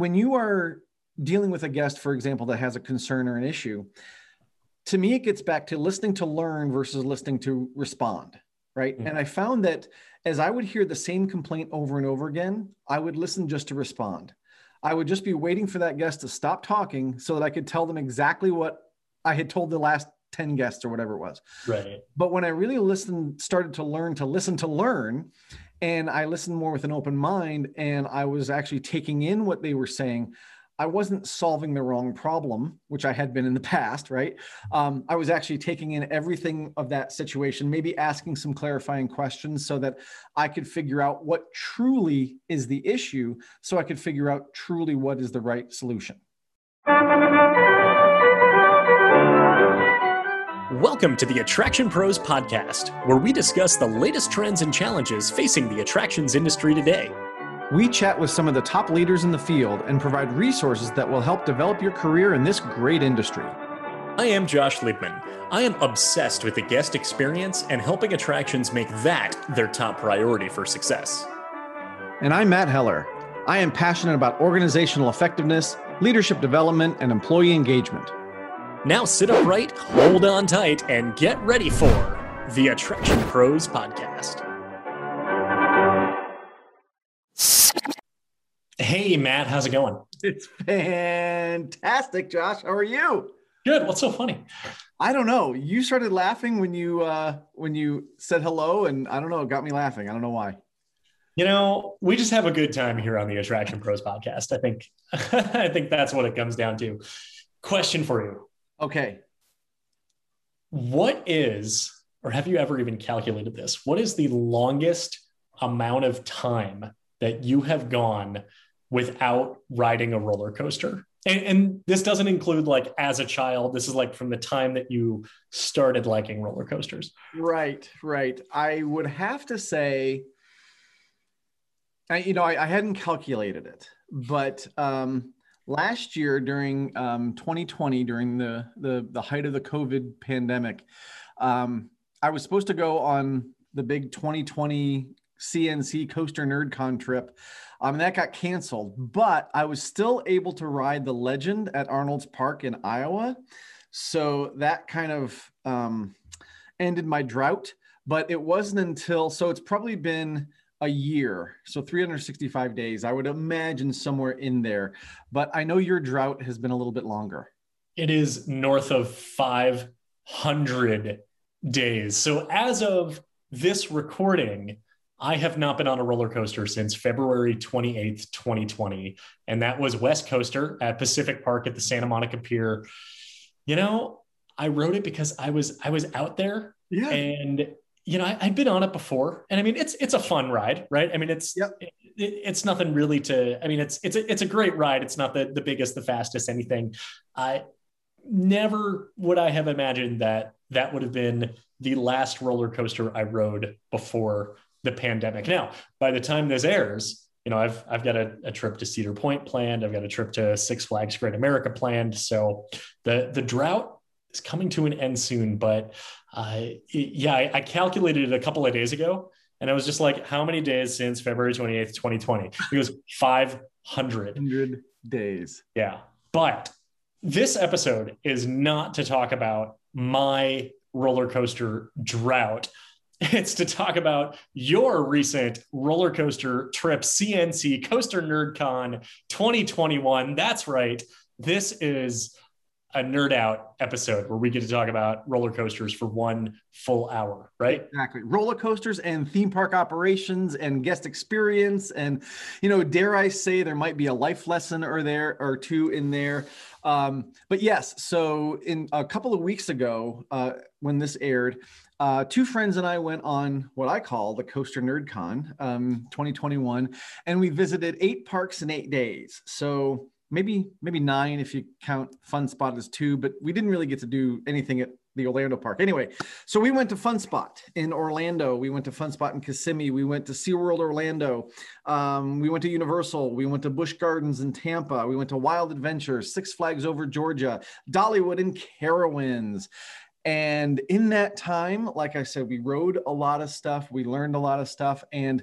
when you are dealing with a guest, for example, that has a concern or an issue, to me, it gets back to listening to learn versus listening to respond. Right. Mm-hmm. And I found that as I would hear the same complaint over and over again, I would listen just to respond. I would just be waiting for that guest to stop talking so that I could tell them exactly what I had told the last 10 guests or whatever it was. Right. But when I really listened, started to learn to listen to learn, and I listened more with an open mind, and I was actually taking in what they were saying. I wasn't solving the wrong problem, which I had been in the past, right? Um, I was actually taking in everything of that situation, maybe asking some clarifying questions so that I could figure out what truly is the issue, so I could figure out truly what is the right solution. Welcome to the Attraction Pros Podcast, where we discuss the latest trends and challenges facing the attractions industry today. We chat with some of the top leaders in the field and provide resources that will help develop your career in this great industry. I am Josh Liebman. I am obsessed with the guest experience and helping attractions make that their top priority for success. And I'm Matt Heller. I am passionate about organizational effectiveness, leadership development, and employee engagement. Now sit upright, hold on tight, and get ready for the Attraction Pros Podcast. Hey, Matt, how's it going? It's fantastic, Josh. How are you? Good. What's so funny? I don't know. You started laughing when you uh, when you said hello, and I don't know. It got me laughing. I don't know why. You know, we just have a good time here on the Attraction Pros podcast. I think I think that's what it comes down to. Question for you. Okay. What is, or have you ever even calculated this? What is the longest amount of time that you have gone without riding a roller coaster? And, and, this doesn't include like as a child. This is like from the time that you started liking roller coasters. Right, right. I would have to say, I, you know, I, I hadn't calculated it, but um, last year during um, 2020 during the, the the height of the covid pandemic um, i was supposed to go on the big 2020 cnc coaster nerdcon trip um, that got canceled but i was still able to ride the legend at arnold's park in iowa. So that kind of um, ended my drought but it wasn't until so it's probably been a year. So 365 days, I would imagine somewhere in there. But I know your drought has been a little bit longer. It is north of 500 days. So as of this recording, I have not been on a roller coaster since February 28th, 2020. And that was West Coaster at Pacific Park at the Santa Monica Pier. You know, I wrote it because I was I was out there yeah. and you know, I, had been on it before, and I mean, it's it's a fun ride, right? I mean, it's yep. it, it's nothing really to. I mean, it's it's a, it's a great ride. It's not the the biggest, the fastest, anything. I never would I have imagined that that would have been the last roller coaster I rode before the pandemic. Now, by the time this airs, you know, I've I've got a, a trip to Cedar Point planned. I've got a trip to Six Flags Great America planned. So the the drought is coming to an end soon. But uh, yeah, I, I, calculated it a couple of days ago, and I was just like, how many days since February 28th, 2020? It was 500. 100 days. Yeah. But this episode is not to talk about my roller coaster drought. It's to talk about your recent roller coaster trip, CNC Coaster NerdCon 2021. That's right. This is a nerd out episode where we get to talk about roller coasters for one full hour, right? Exactly. Roller coasters and theme park operations and guest experience. And, you know, dare I say there might be a life lesson or there or two in there. Um, but yes, so in a couple of weeks ago, uh, when this aired, uh, two friends and I went on what I call the Coaster NerdCon um, 2021, and we visited eight parks in eight days. So maybe maybe nine if you count Fun Spot as two, but we didn't really get to do anything at the Orlando park. Anyway, so we went to Fun Spot in Orlando. We went to Fun Spot in Kissimmee. We went to SeaWorld Orlando. Um, we went to Universal. We went to Busch Gardens in Tampa. We went to Wild Adventures, Six Flags over Georgia, Dollywood and Carowinds. And in that time, like I said, we rode a lot of stuff. We learned a lot of stuff. And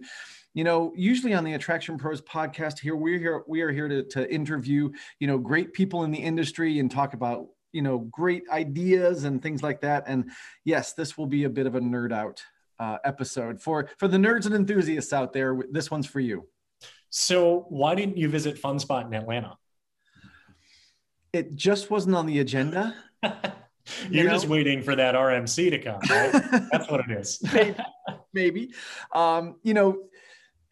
you know, usually on the Attraction Pros podcast here, we're here, we are here to, to interview, you know, great people in the industry and talk about, you know, great ideas and things like that. And yes, this will be a bit of a nerd out uh, episode for for the nerds and enthusiasts out there. This one's for you. So, why didn't you visit FunSpot in Atlanta? It just wasn't on the agenda. You're you know? just waiting for that RMC to come. Right? That's what it is. maybe, maybe. Um, you know,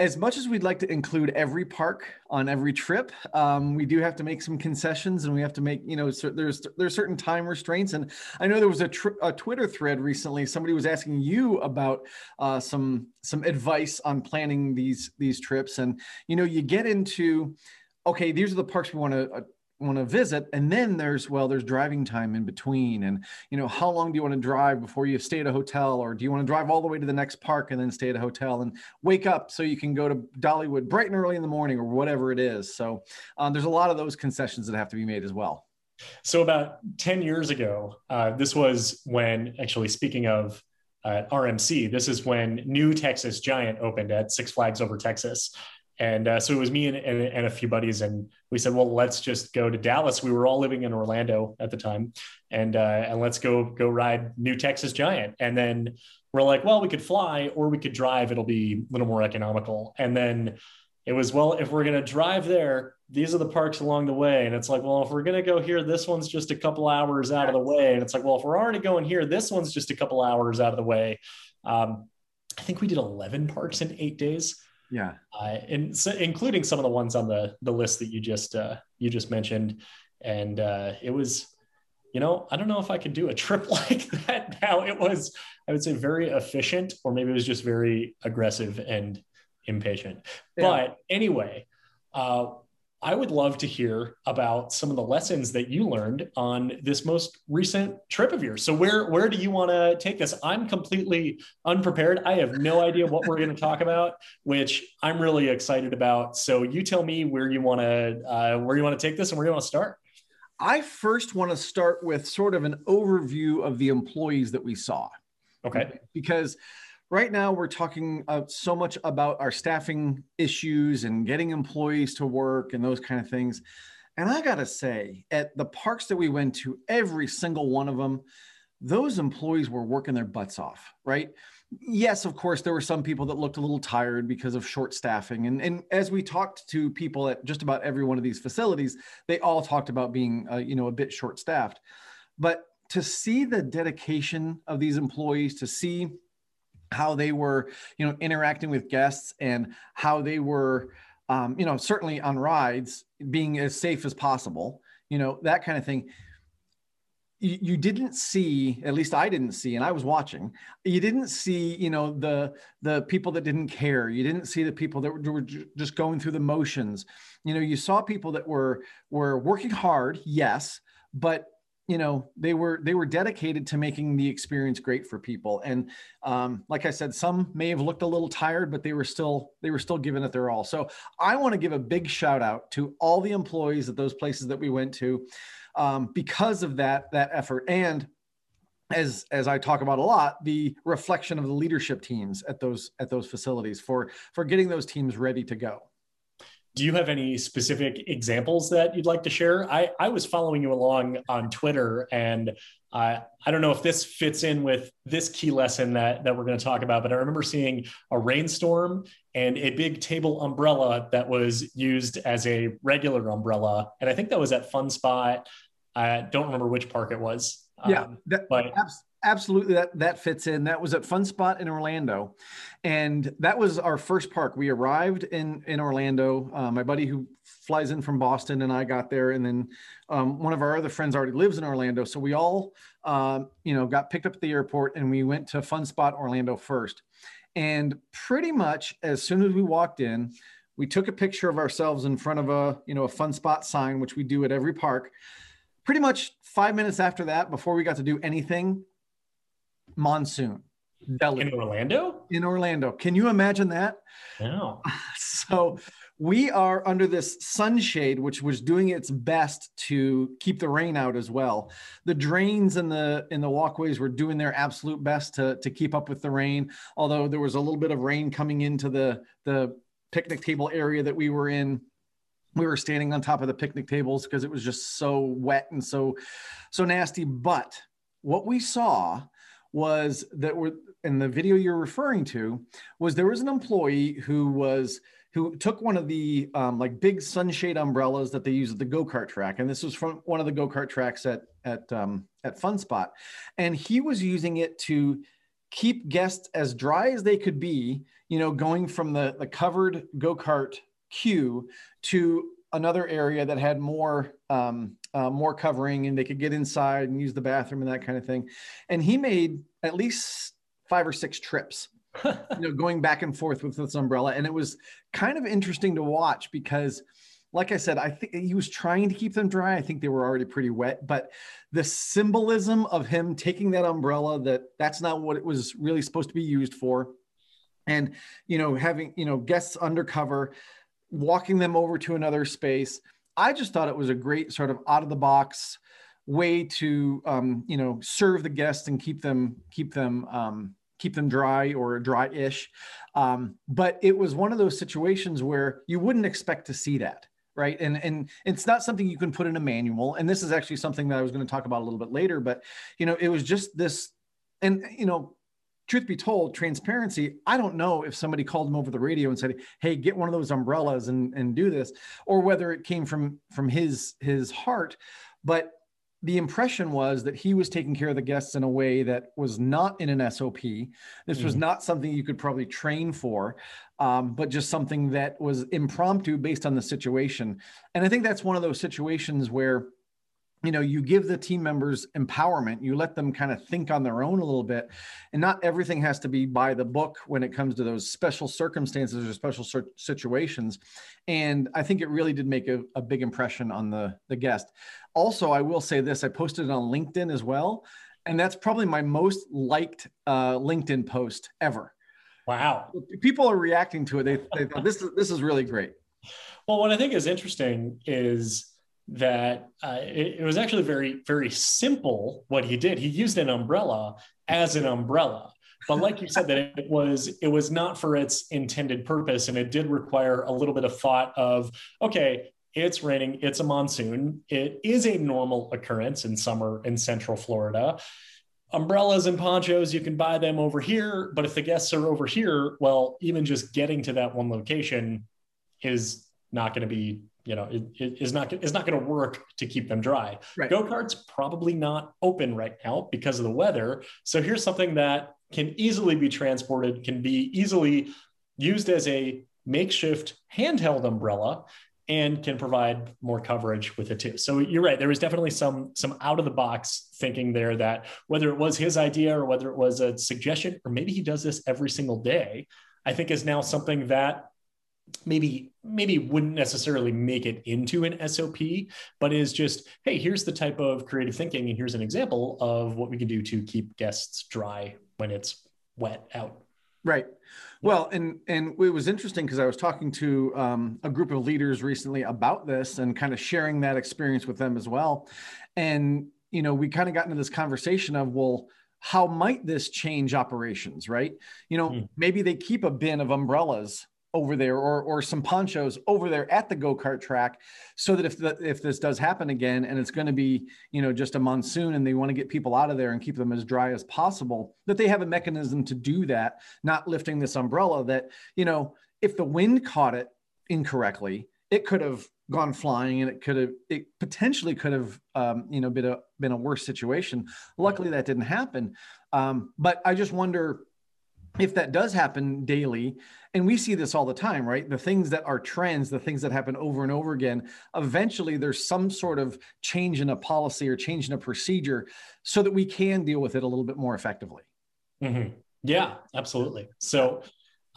as much as we'd like to include every park on every trip, um, we do have to make some concessions, and we have to make you know so there's there's certain time restraints. And I know there was a, tr- a Twitter thread recently. Somebody was asking you about uh, some some advice on planning these these trips, and you know you get into okay, these are the parks we want to uh, want to visit and then there's well there's driving time in between and you know how long do you want to drive before you stay at a hotel or do you want to drive all the way to the next park and then stay at a hotel and wake up so you can go to dollywood bright and early in the morning or whatever it is so um, there's a lot of those concessions that have to be made as well so about 10 years ago uh, this was when actually speaking of uh, RMC. This is when New Texas Giant opened at Six Flags Over Texas. And uh, so it was me and, and, and, a few buddies, and we said, "Well, let's just go to Dallas." We were all living in Orlando at the time, and uh, and let's go go ride New Texas Giant. And then we're like, "Well, we could fly or we could drive. It'll be a little more economical." And then it was, "Well, if we're gonna drive there, these are the parks along the way." And it's like, "Well, if we're gonna go here, this one's just a couple hours out of the way." And it's like, "Well, if we're already going here, this one's just a couple hours out of the way." Um, I think we did eleven parks in eight days yeah, uh, and so including some of the ones on the the list that you just uh, you just mentioned, and uh, it was, you know, I don't know if I could do a trip like that now. It was, I would say, very efficient, or maybe it was just very aggressive and impatient. Yeah. But anyway, uh, I would love to hear about some of the lessons that you learned on this most recent trip of yours. So where where do you want to take this? I'm completely unprepared. I have no idea what we're going to talk about, which I'm really excited about. So you tell me where you want to uh, where you want to take this and where you want to start. I first want to start with sort of an overview of the employees that we saw. Okay. Because right now we're talking uh, so much about our staffing issues and getting employees to work and those kind of things. And i gotta say at the parks that we went to every single one of them those employees were working their butts off right? Yes of course there were some people that looked a little tired because of short staffing. And, and as we talked to people at just about every one of these facilities they all talked about being uh, you know a bit short staffed but to see the dedication of these employees to see how they were, you know, interacting with guests and how they were, um, you know, certainly on rides being as safe as possible, you know, that kind of thing. You, didn't see, at least I didn't see, and I was watching. You didn't see, you know, the the people that didn't care. You didn't see the people that were just going through the motions. You know, you saw people that were were working hard, yes, but you know they were they were dedicated to making the experience great for people. And um, like i said some may have looked a little tired but they were still they were still giving it their all. So i want to give a big shout out to all the employees at those places that we went to um, because of that that effort. And as as I talk about a lot, the reflection of the leadership teams at those at those facilities for for getting those teams ready to go do you have any specific examples that you'd like to share? I, I was following you along on Twitter, and uh, I don't know if this fits in with this key lesson that, that we're going to talk about, but I remember seeing a rainstorm and a big table umbrella that was used as a regular umbrella. And I think that was at Fun Spot. I don't remember which park it was. Yeah, um, that, but absolutely that that fits in. That was at fun spot in orlando and that was our first park. We arrived in in orlando. Uh, my buddy who flies in from boston and i got there and then um, one of our other friends already lives in orlando so we all uh, you know got picked up at the airport and we went to fun spot orlando first. And pretty much as soon as we walked in we took a picture of ourselves in front of a you know a fun spot sign which we do at every park. Pretty much five minutes after that before we got to do anything monsoon. in Orlando. In Orlando, can you imagine that? No. So we are under this sunshade, which was doing its best to keep the rain out as well. The drains in the in the walkways were doing their absolute best to to keep up with the rain. Although there was a little bit of rain coming into the the picnic table area that we were in we were standing on top of the picnic tables because it was just so wet and so so nasty but what we saw was that we're in the video you're referring to was there was an employee who was who took one of the um, like big sunshade umbrellas that they use at the go-kart track and this was from one of the go-kart tracks at at um, at fun spot and he was using it to keep guests as dry as they could be you know going from the the covered go-kart queue to another area that had more um, uh, more covering and they could get inside and use the bathroom and that kind of thing and he made at least five or six trips you know, going back and forth with this umbrella. And it was kind of interesting to watch because, like I said, I think he was trying to keep them dry. I think they were already pretty wet, but the symbolism of him taking that umbrella that that's not what it was really supposed to be used for. And, you know, having, you know, guests undercover, walking them over to another space. I just thought it was a great sort of out of the box way to, um, you know, serve the guests and keep them, keep them, um, keep them dry or dry-ish. Um, but it was one of those situations where you wouldn't expect to see that, right? And and it's not something you can put in a manual. And this is actually something that I was going to talk about a little bit later. But you know, it was just this, and you know, truth be told, transparency, I don't know if somebody called him over the radio and said, "Hey, get one of those umbrellas and and do this," or whether it came from from his his heart. But the impression was that he was taking care of the guests in a way that was not in an SOP. This mm was not something you could probably train for, um, but just something that was impromptu based on the situation. And I think that's one of those situations where you know you give the team members empowerment you let them kind of think on their own a little bit and not everything has to be by the book when it comes to those special circumstances or special situations and i think it really did make a, a big impression on the the guest. Also i will say this i posted it on linkedin as well and that's probably my most liked uh, linkedin post ever. Wow. People are reacting to it they, they thought this is this is really great. Well what i think is interesting is that uh, it, it was actually very, very simple what he did. He used an umbrella as an umbrella but like you said that it was it was not for its intended purpose and it did require a little bit of thought of okay it's raining it's a monsoon it is a normal occurrence in summer in central florida umbrellas and ponchos you can buy them over here but if the guests are over here well even just getting to that one location is not going to be you know, it, it is not is not going to work to keep them dry. Right. Go karts probably not open right now because of the weather. So here's something that can easily be transported, can be easily used as a makeshift handheld umbrella, and can provide more coverage with it too. So you're right. There was definitely some some out of the box thinking there that whether it was his idea or whether it was a suggestion or maybe he does this every single day, I think is now something that maybe maybe wouldn't necessarily make it into an SOP, but is just, hey, here's the type of creative thinking, and here's an example of what we can do to keep guests dry when it's wet out. Right. Well, and and it was interesting because I was talking to um, a group of leaders recently about this and kind of sharing that experience with them as well. And you know, we kind of got into this conversation of, well, how might this change operations, right? You know, mm. maybe they keep a bin of umbrellas over there or or some ponchos over there at the go-kart track so that if the, if this does happen again and it's going to be you know just a monsoon and they want to get people out of there and keep them as dry as possible that they have a mechanism to do that not lifting this umbrella that you know if the wind caught it incorrectly it could have gone flying and it could have it potentially could have um, you know been a been a worse situation. Luckily that didn't happen. Um, but i just wonder if that does happen daily and we see this all the time right? The things that are trends the things that happen over and over again eventually there's some sort of change in a policy or change in a procedure so that we can deal with it a little bit more effectively. Mm-hmm. yeah absolutely. So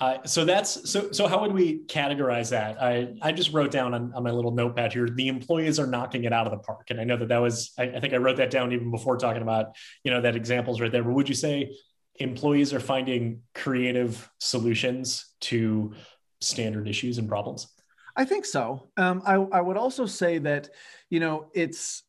uh, so that's so so how would we categorize that? I i just wrote down on, on my little notepad here the employees are knocking it out of the park. And i know that that was I, I think i wrote that down even before talking about you know that examples right there. But would you say employees are finding creative solutions to standard issues and problems? I think so. Um, I, I would also say that, you know, it's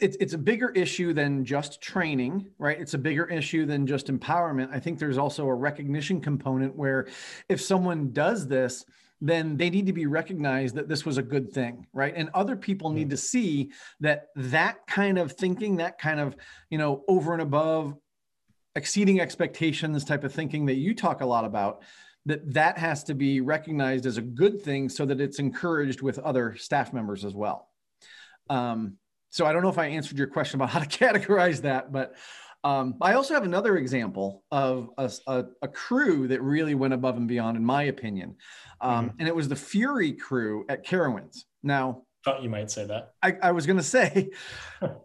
it's it's a bigger issue than just training, right? It's a bigger issue than just empowerment. I think there's also a recognition component where if someone does this, then they need to be recognized that this was a good thing, right? And other people need to see that that kind of thinking, that kind of, you know, over and above exceeding expectations type of thinking that you talk a lot about that that has to be recognized as a good thing so that it's encouraged with other staff members as well. Um, so i don't know if i answered your question about how to categorize that but um, i also have another example of a, a, a, crew that really went above and beyond in my opinion. Um, mm-hmm. and it was the fury crew at carowinds. Now thought you might say that. I, I was going to say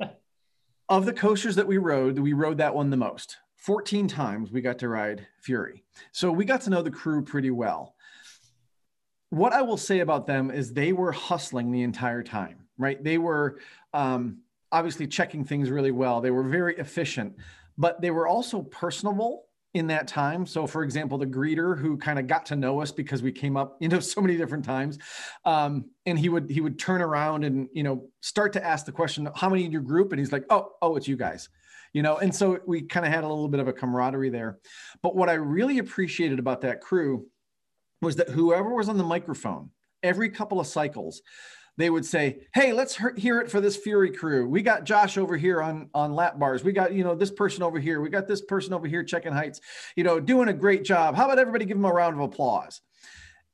of the coasters that we rode we rode that one the most 14 times we got to ride Fury. So we got to know the crew pretty well. What I will say about them is they were hustling the entire time, right? They were um, obviously checking things really well. They were very efficient, but they were also personable in that time. So, for example, the greeter who kind of got to know us because we came up, you know, so many different times, um, and he would he would turn around and you know start to ask the question, "How many in your group?" And he's like, "Oh, oh, it's you guys." You know and so we kind of had a little bit of a camaraderie there. But what i really appreciated about that crew was that whoever was on the microphone every couple of cycles they would say hey let's hear it for this fury crew. We got josh over here on on lap bars. We got you know this person over here. We got this person over here checking heights you know doing a great job. How about everybody give them a round of applause?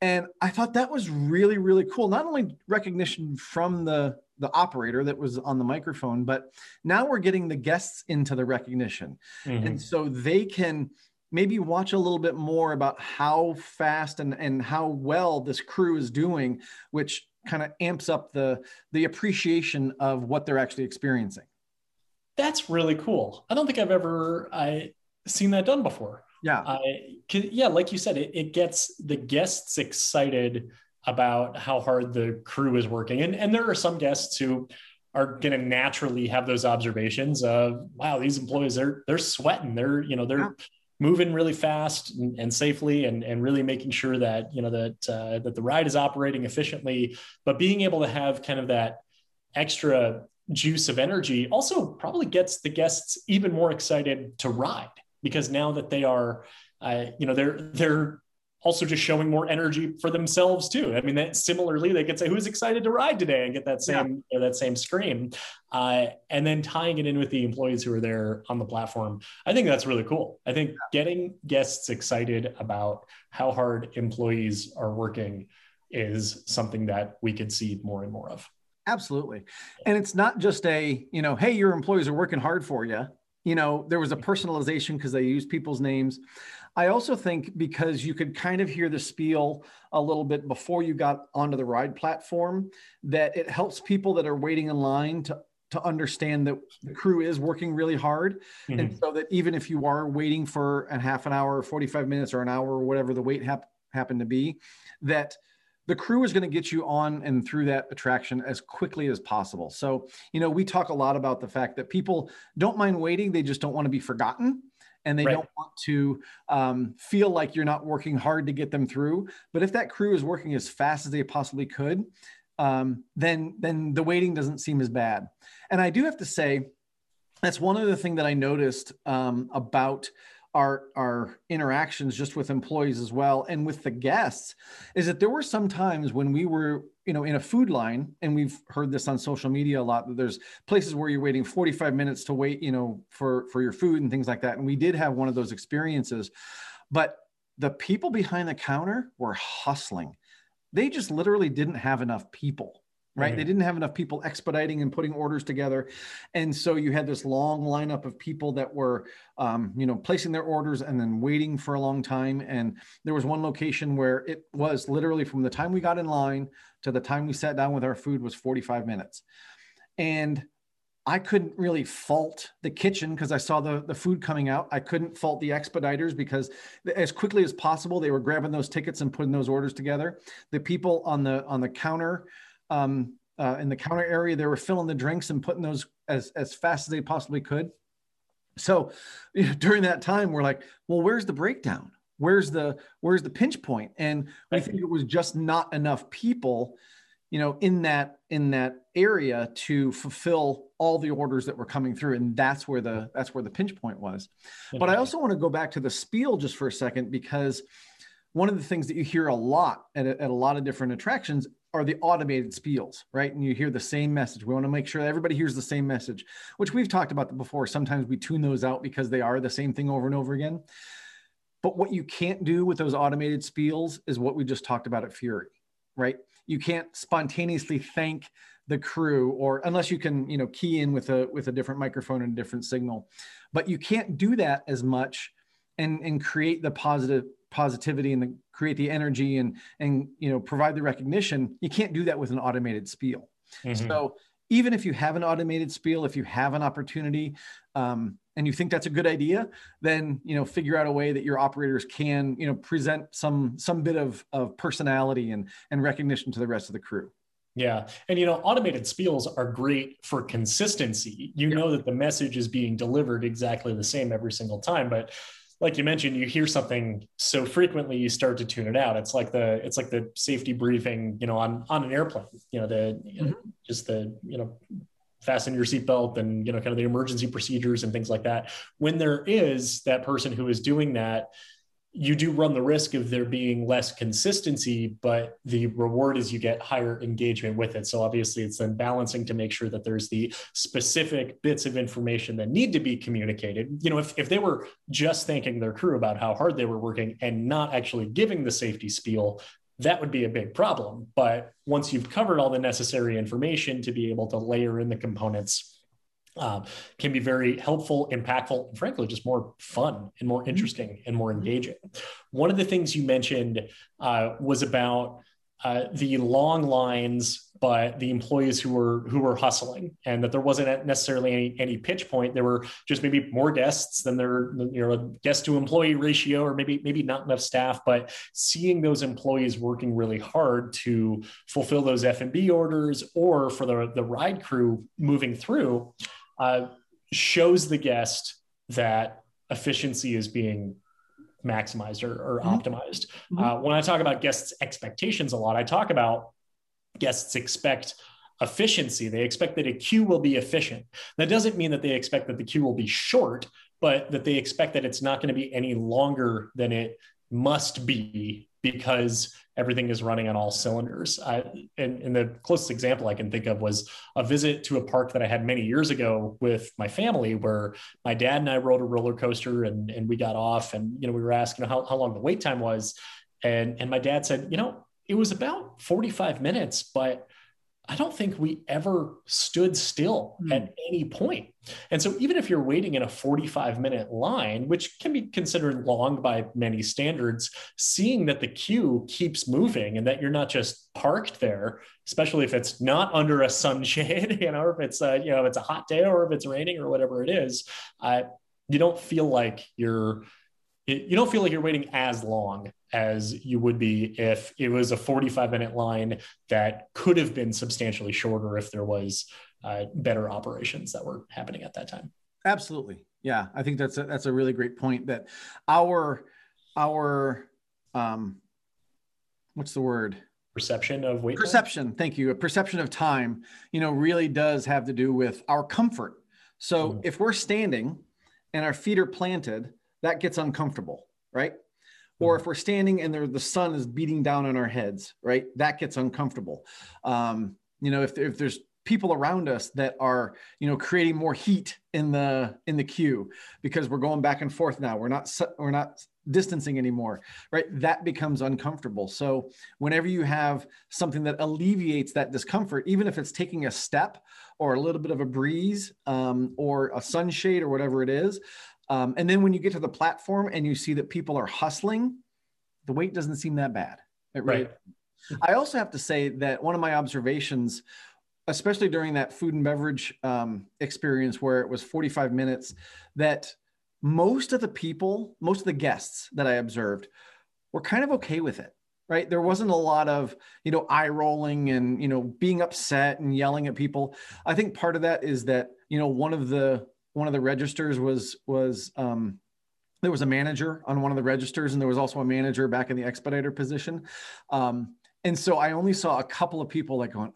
And i thought that was really really cool. Not only recognition from the the operator that was on the microphone but now we're getting the guests into the recognition. Mm-hmm. and so they can maybe watch a little bit more about how fast and, and how well this crew is doing which kind of amps up the the appreciation of what they're actually experiencing. That's really cool. I don't think i've ever i seen that done before. Yeah. I, yeah like you said it, it gets the guests excited about how hard the crew is working. And, and there are some guests who are going to naturally have those observations of, wow, these employees, they're, they're sweating. They're, you know, they're moving really fast and, and, safely and, and really making sure that, you know, that, uh, that the ride is operating efficiently, but being able to have kind of that extra juice of energy also probably gets the guests even more excited to ride because now that they are, uh, you know, they're, they're also just showing more energy for themselves too. I mean, that similarly, they could say, "Who's excited to ride today?" and get that same yeah. that same scream, uh, and then tying it in with the employees who are there on the platform. I think that's really cool. I think getting guests excited about how hard employees are working is something that we could see more and more of. Absolutely, and it's not just a you know, hey, your employees are working hard for you. You know, there was a personalization because they use people's names. I also think because you could kind of hear the spiel a little bit before you got onto the ride platform, that it helps people that are waiting in line to to understand that the crew is working really hard. Mm-hmm. and so that even if you are waiting for a half an hour or 45 minutes or an hour or whatever the wait hap- happened to be that the crew is going to get you on and through that attraction as quickly as possible. So you know we talk a lot about the fact that people don't mind waiting they just don't want to be forgotten and they right. don't want to um, feel like you're not working hard to get them through. But if that crew is working as fast as they possibly could, um, then then the waiting doesn't seem as bad. And I do have to say, that's one other thing that I noticed um, about our our interactions just with employees as well and with the guests is that there were some times when we were you know in a food line and we've heard this on social media a lot that there's places where you're waiting 45 minutes to wait you know for for your food and things like that. And we did have one of those experiences but the people behind the counter were hustling. They just literally didn't have enough people right? Mm-hmm. They didn't have enough people expediting and putting orders together, and so you had this long lineup of people that were, um, you know, placing their orders and then waiting for a long time. And there was one location where it was literally from the time we got in line to the time we sat down with our food was 45 minutes, and I couldn't really fault the kitchen because I saw the, the food coming out. I couldn't fault the expediters because as quickly as possible they were grabbing those tickets and putting those orders together. The people on the on the counter um, uh, in the counter area. They were filling the drinks and putting those as, as fast as they possibly could. So you know, during that time, we're like, well, where's the breakdown? Where's the where's the pinch point? And we think it was just not enough people, you know, in that in that area to fulfill all the orders that were coming through, and that's where the that's where the pinch point was. But I also want to go back to the spiel just for a second because one of the things that you hear a lot at a, at a lot of different attractions are the automated spiels, right? And you hear the same message. We want to make sure that everybody hears the same message, which we've talked about before. Sometimes we tune those out because they are the same thing over and over again. But what you can't do with those automated spiels is what we just talked about at Fury, right? You can't spontaneously thank the crew or unless you can, you know, key in with a with a different microphone and a different signal. But you can't do that as much and and create the positive positivity and the, create the energy and and you know provide the recognition you can't do that with an automated spiel mm-hmm. so even if you have an automated spiel if you have an opportunity um, and you think that's a good idea then you know figure out a way that your operators can you know present some some bit of of personality and and recognition to the rest of the crew yeah. And, you know, automated spiels are great for consistency. You yeah. know that the message is being delivered exactly the same every single time. But like you mentioned, you hear something so frequently you start to tune it out. It's like the it's like the safety briefing, you know, on on an airplane. You know, the you know, mm-hmm. just the you know fasten your seatbelt and you know kind of the emergency procedures and things like that. When there is that person who is doing that you do run the risk of there being less consistency, but the reward is you get higher engagement with it. So obviously, it's then balancing to make sure that there's the specific bits of information that need to be communicated. You know, if, if they were just thanking their crew about how hard they were working and not actually giving the safety spiel, that would be a big problem. But once you've covered all the necessary information to be able to layer in the components, uh, can be very helpful, impactful, and frankly, just more fun and more mm-hmm. interesting and more engaging. One of the things you mentioned uh, was about uh, the long lines, but the employees who were who were hustling, and that there wasn't necessarily any, any pitch point. There were just maybe more guests than there, you know, guest to employee ratio, or maybe maybe not enough staff. But seeing those employees working really hard to fulfill those F and B orders, or for the the ride crew moving through uh, shows the guest that efficiency is being maximized or, or mm-hmm. optimized. Mm-hmm. Uh, when I talk about guests' expectations a lot, I talk about guests expect efficiency. They expect that a queue will be efficient. That doesn't mean that they expect that the queue will be short, but that they expect that it's not going to be any longer than it must be because everything is running on all cylinders. I, and, and, the closest example I can think of was a visit to a park that I had many years ago with my family, where my dad and I rode a roller coaster and, and we got off, and you know we were asking how, how long the wait time was, and and my dad said, you know, it was about 45 minutes, but I don't think we ever stood still mm. at any point. And so, even if you're waiting in a 45 minute line, which can be considered long by many standards, seeing that the queue keeps moving and that you're not just parked there, especially if it's not under a sunshade, you know, or if it's a, you know, if it's a hot day or if it's raining or whatever it is, uh, you don't feel like you're you don't feel like you're waiting as long as you would be if it was a 45 minute line that could have been substantially shorter if there was uh, better operations that were happening at that time absolutely yeah i think that's a, that's a really great point that our our um what's the word perception of wait perception time? thank you a perception of time you know really does have to do with our comfort so mm. if we're standing and our feet are planted that gets uncomfortable, right? Or if we're standing and there, the sun is beating down on our heads, right? That gets uncomfortable. Um, you know, if, if there's people around us that are you know creating more heat in the in the queue because we're going back and forth now we're not we're not distancing anymore right that becomes uncomfortable so whenever you have something that alleviates that discomfort even if it's taking a step or a little bit of a breeze um, or a sunshade or whatever it is um, and then when you get to the platform and you see that people are hustling, the wait doesn't seem that bad. It really. Right. I also have to say that one of my observations, especially during that food and beverage um, experience where it was 45 minutes, that most of the people, most of the guests that I observed were kind of okay with it right there wasn't a lot of you know eye rolling and you know being upset and yelling at people i think part of that is that you know one of the one of the registers was was um, there was a manager on one of the registers, and there was also a manager back in the expediter position. Um, and so I only saw a couple of people like going,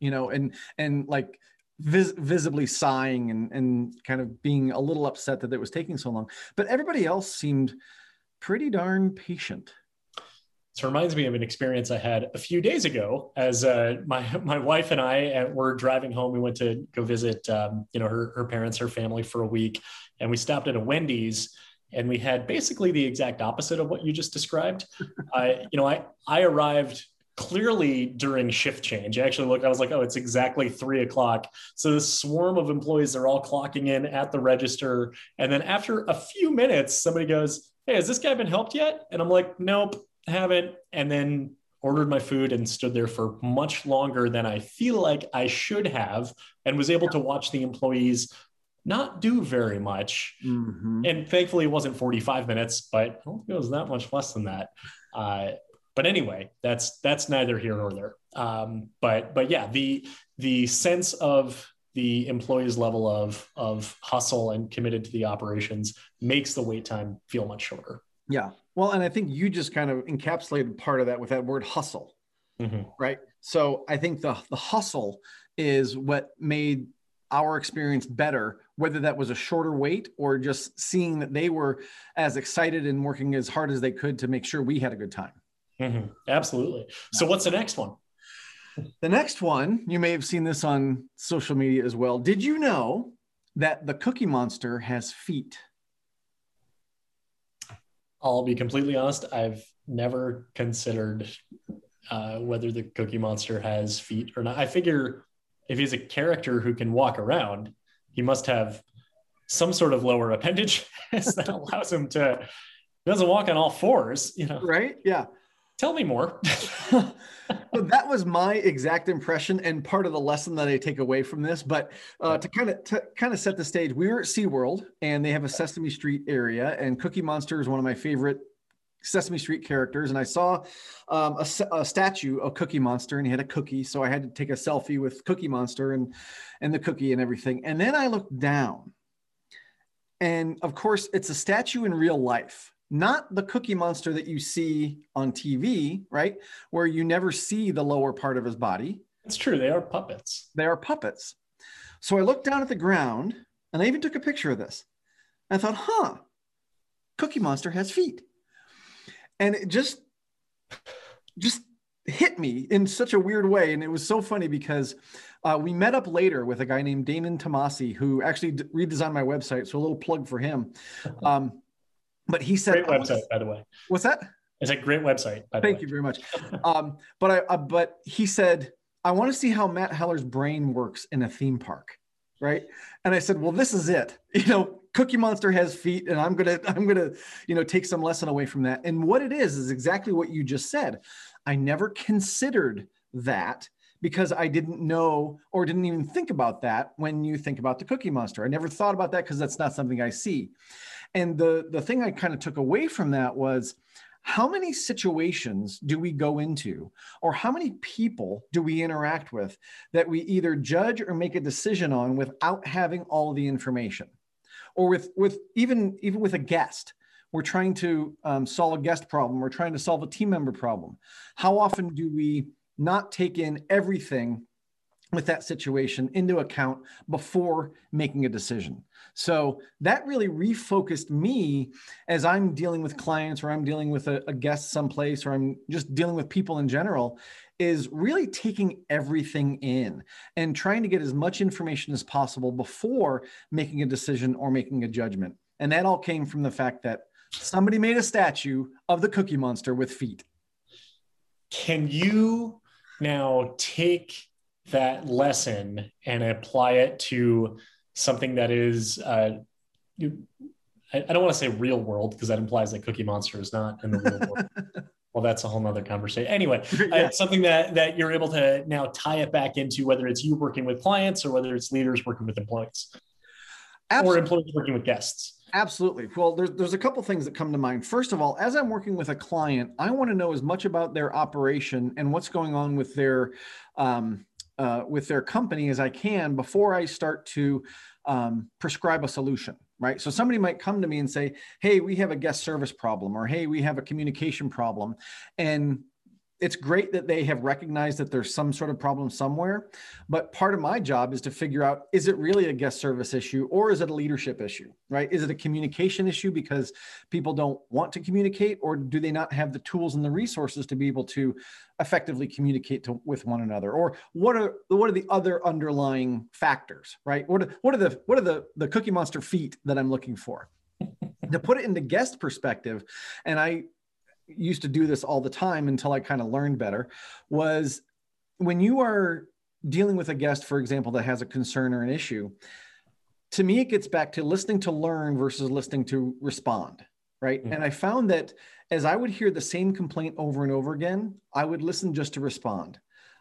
you know, and and like vis- visibly sighing and and kind of being a little upset that it was taking so long. But everybody else seemed pretty darn patient. This reminds me of an experience I had a few days ago as uh, my my wife and I uh, were driving home. We went to go visit, um, you know, her her parents, her family for a week, and we stopped at a Wendy's, and we had basically the exact opposite of what you just described. I, you know, I I arrived clearly during shift change. I actually looked, I was like, oh, it's exactly three o'clock. So the swarm of employees are all clocking in at the register, and then after a few minutes, somebody goes, "Hey, has this guy been helped yet?" And I'm like, "Nope." Haven't, and then ordered my food and stood there for much longer than I feel like I should have, and was able to watch the employees not do very much. Mm-hmm. And thankfully, it wasn't 45 minutes, but I don't think it was that much less than that. Uh, but anyway, that's that's neither here nor there. Um, but but yeah, the the sense of the employee's level of of hustle and committed to the operations makes the wait time feel much shorter. Yeah. Well, and I think you just kind of encapsulated part of that with that word hustle, mm-hmm. right? So I think the the hustle is what made our experience better, whether that was a shorter wait or just seeing that they were as excited and working as hard as they could to make sure we had a good time. Mm-hmm. Absolutely. So, what's the next one? The next one, you may have seen this on social media as well. Did you know that the Cookie Monster has feet? I'll be completely honest. I've never considered uh, whether the Cookie Monster has feet or not. I figure if he's a character who can walk around, he must have some sort of lower appendage that allows him to. Doesn't walk on all fours, you know. Right? Yeah. Tell me more. that was my exact impression and part of the lesson that I take away from this. But uh, to kind of to kind of set the stage, we were at SeaWorld and they have a Sesame Street area, and Cookie Monster is one of my favorite Sesame Street characters. And I saw um, a, a, statue of Cookie Monster, and he had a cookie, so I had to take a selfie with Cookie Monster and and the cookie and everything. And then I looked down, and of course, it's a statue in real life not the cookie monster that you see on TV, right? Where you never see the lower part of his body. It's true. They are puppets. They are puppets. So I looked down at the ground and I even took a picture of this. I thought, huh, Cookie Monster has feet. And it just, just hit me in such a weird way. And it was so funny because uh, we met up later with a guy named Damon Tomasi, who actually d- redesigned my website. So a little plug for him. Um, but he said, great website, by the way. What's that? It's a great website. Thank you very much. um, but I, uh, but he said, I want to see how Matt Heller's brain works in a theme park, right? And I said, well, this is it. You know, Cookie Monster has feet, and I'm gonna, I'm gonna, you know, take some lesson away from that. And what it is is exactly what you just said. I never considered that because I didn't know or didn't even think about that when you think about the Cookie Monster. I never thought about that because that's not something I see and the the thing i kind of took away from that was how many situations do we go into or how many people do we interact with that we either judge or make a decision on without having all the information? Or with with even even with a guest we're trying to um, solve a guest problem we're trying to solve a team member problem. How often do we not take in everything with that situation into account before making a decision. So that really refocused me as I'm dealing with clients or I'm dealing with a, a, guest someplace or I'm just dealing with people in general is really taking everything in and trying to get as much information as possible before making a decision or making a judgment. And that all came from the fact that somebody made a statue of the cookie monster with feet. Can you now take that lesson and apply it to something that is uh, you, I, I, don't want to say real world because that implies that Cookie Monster is not in the real world. well, that's a whole nother conversation. Anyway, uh, yeah. uh, something that that you're able to now tie it back into whether it's you working with clients or whether it's leaders working with employees Absolutely. or employees working with guests. Absolutely. Well, there's there's a couple things that come to mind. First of all, as I'm working with a client, I want to know as much about their operation and what's going on with their um, uh, with their company as I can before I start to um, prescribe a solution right? So somebody might come to me and say hey we have a guest service problem or hey we have a communication problem and it's great that they have recognized that there's some sort of problem somewhere but part of my job is to figure out is it really a guest service issue or is it a leadership issue right? Is it a communication issue because people don't want to communicate or do they not have the tools and the resources to be able to effectively communicate to, with one another? Or what are what are the other underlying factors right? What are, what are the what are the the cookie monster feet that i'm looking for? To put it into guest perspective and i used to do this all the time until I kind of learned better was when you are dealing with a guest, for example, that has a concern or an issue, to me, it gets back to listening to learn versus listening to respond. Right. Mm-hmm. And I found that as I would hear the same complaint over and over again, I would listen just to respond.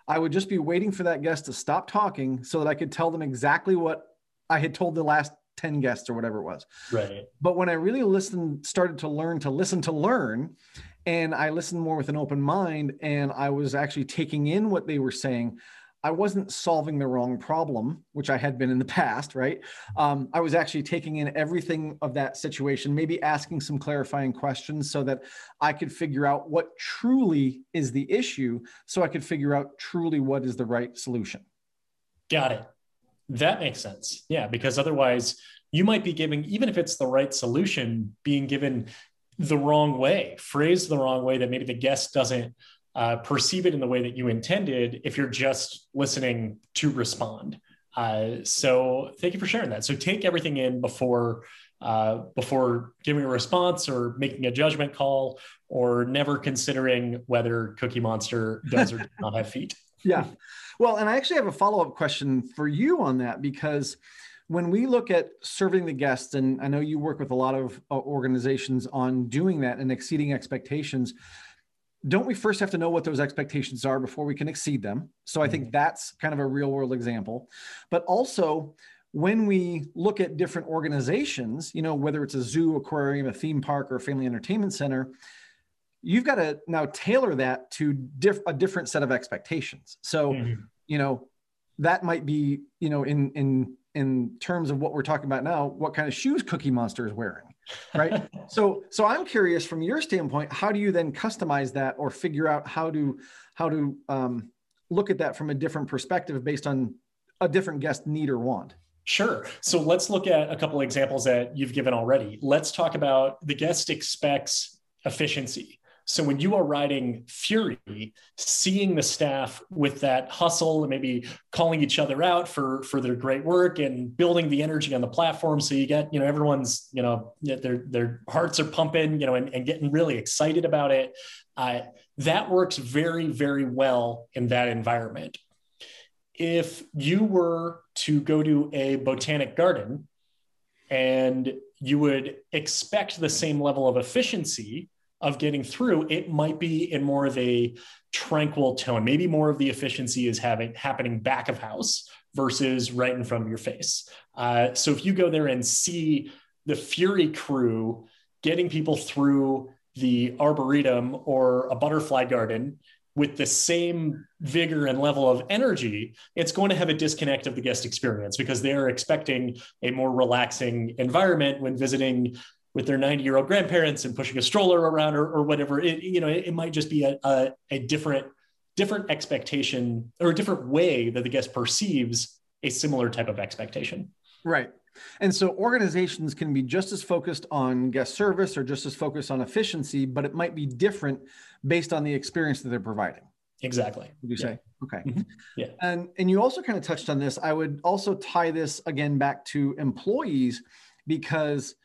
I would just be waiting for that guest to stop talking so that I could tell them exactly what I had told the last 10 guests or whatever it was. Right. But when I really listened, started to learn to listen to learn, and I listened more with an open mind and I was actually taking in what they were saying. I wasn't solving the wrong problem, which I had been in the past, right? Um, I was actually taking in everything of that situation, maybe asking some clarifying questions so that I could figure out what truly is the issue, so I could figure out truly what is the right solution. Got it. That makes sense. Yeah, because otherwise, you might be giving, even if it's the right solution, being given the wrong way, phrased the wrong way that maybe the guest doesn't uh, perceive it in the way that you intended if you're just listening to respond. Uh, so thank you for sharing that. So take everything in before uh, before giving a response or making a judgment call or never considering whether Cookie Monster does or does not have feet. Yeah. Well, and I actually have a follow up question for you on that because when we look at serving the guests, and I know you work with a lot of uh, organizations on doing that and exceeding expectations, don't we first have to know what those expectations are before we can exceed them? So I think mm-hmm. that's kind of a real world example. But also, when we look at different organizations, you know, whether it's a zoo, aquarium, a theme park, or a family entertainment center, you've got to now tailor that to diff- a different set of expectations. So, mm-hmm. you know, that might be, you know, in in in terms of what we're talking about now, what kind of shoes Cookie Monster is wearing, right? so, so I'm curious from your standpoint, how do you then customize that or figure out how to how to um, look at that from a different perspective based on a different guest need or want? Sure. So let's look at a couple examples that you've given already. Let's talk about the guest expects efficiency. So when you are riding Fury, seeing the staff with that hustle and maybe calling each other out for for their great work and building the energy on the platform, so you get you know everyone's you know their their hearts are pumping, you know, and, and getting really excited about it. Uh, that works very very well in that environment. If you were to go to a botanic garden and you would expect the same level of efficiency of getting through, it might be in more of a tranquil tone. Maybe more of the efficiency is having happening back of house versus right in front of your face. Uh, so if you go there and see the Fury crew getting people through the arboretum or a butterfly garden with the same vigor and level of energy, it's going to have a disconnect of the guest experience because they're expecting a more relaxing environment when visiting with their 90 year old grandparents and pushing a stroller around or, or whatever it you know it, it might just be a, a, a, different different expectation or a different way that the guest perceives a similar type of expectation. Right. And so organizations can be just as focused on guest service or just as focused on efficiency but it might be different based on the experience that they're providing. Exactly. Would you yeah. say? Okay. Mm-hmm. yeah. And and you also kind of touched on this. I would also tie this again back to employees because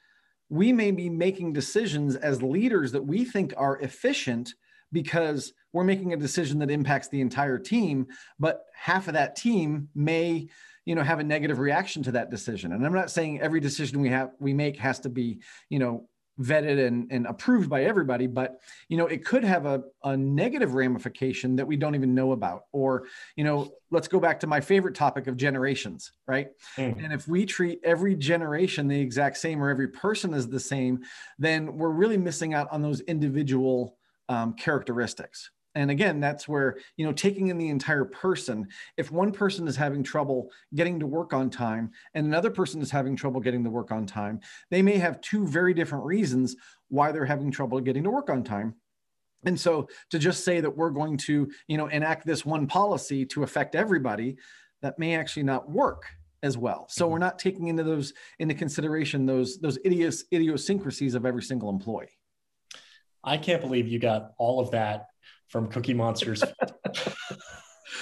we may be making decisions as leaders that we think are efficient because we're making a decision that impacts the entire team but half of that team may you know have a negative reaction to that decision. And i'm not saying every decision we have we make has to be you know vetted and, and approved by everybody but you know it could have a, a negative ramification that we don't even know about. Or you know let's go back to my favorite topic of generations right? Mm. and if we treat every generation the exact same or every person is the same then we're really missing out on those individual um, characteristics and again that's where you know taking in the entire person if one person is having trouble getting to work on time and another person is having trouble getting to work on time they may have two very different reasons why they're having trouble getting to work on time. And so to just say that we're going to you know enact this one policy to affect everybody that may actually not work as well. So mm-hmm. we're not taking into those into consideration those those idios, idiosyncrasies of every single employee. I can't believe you got all of that from Cookie Monsters.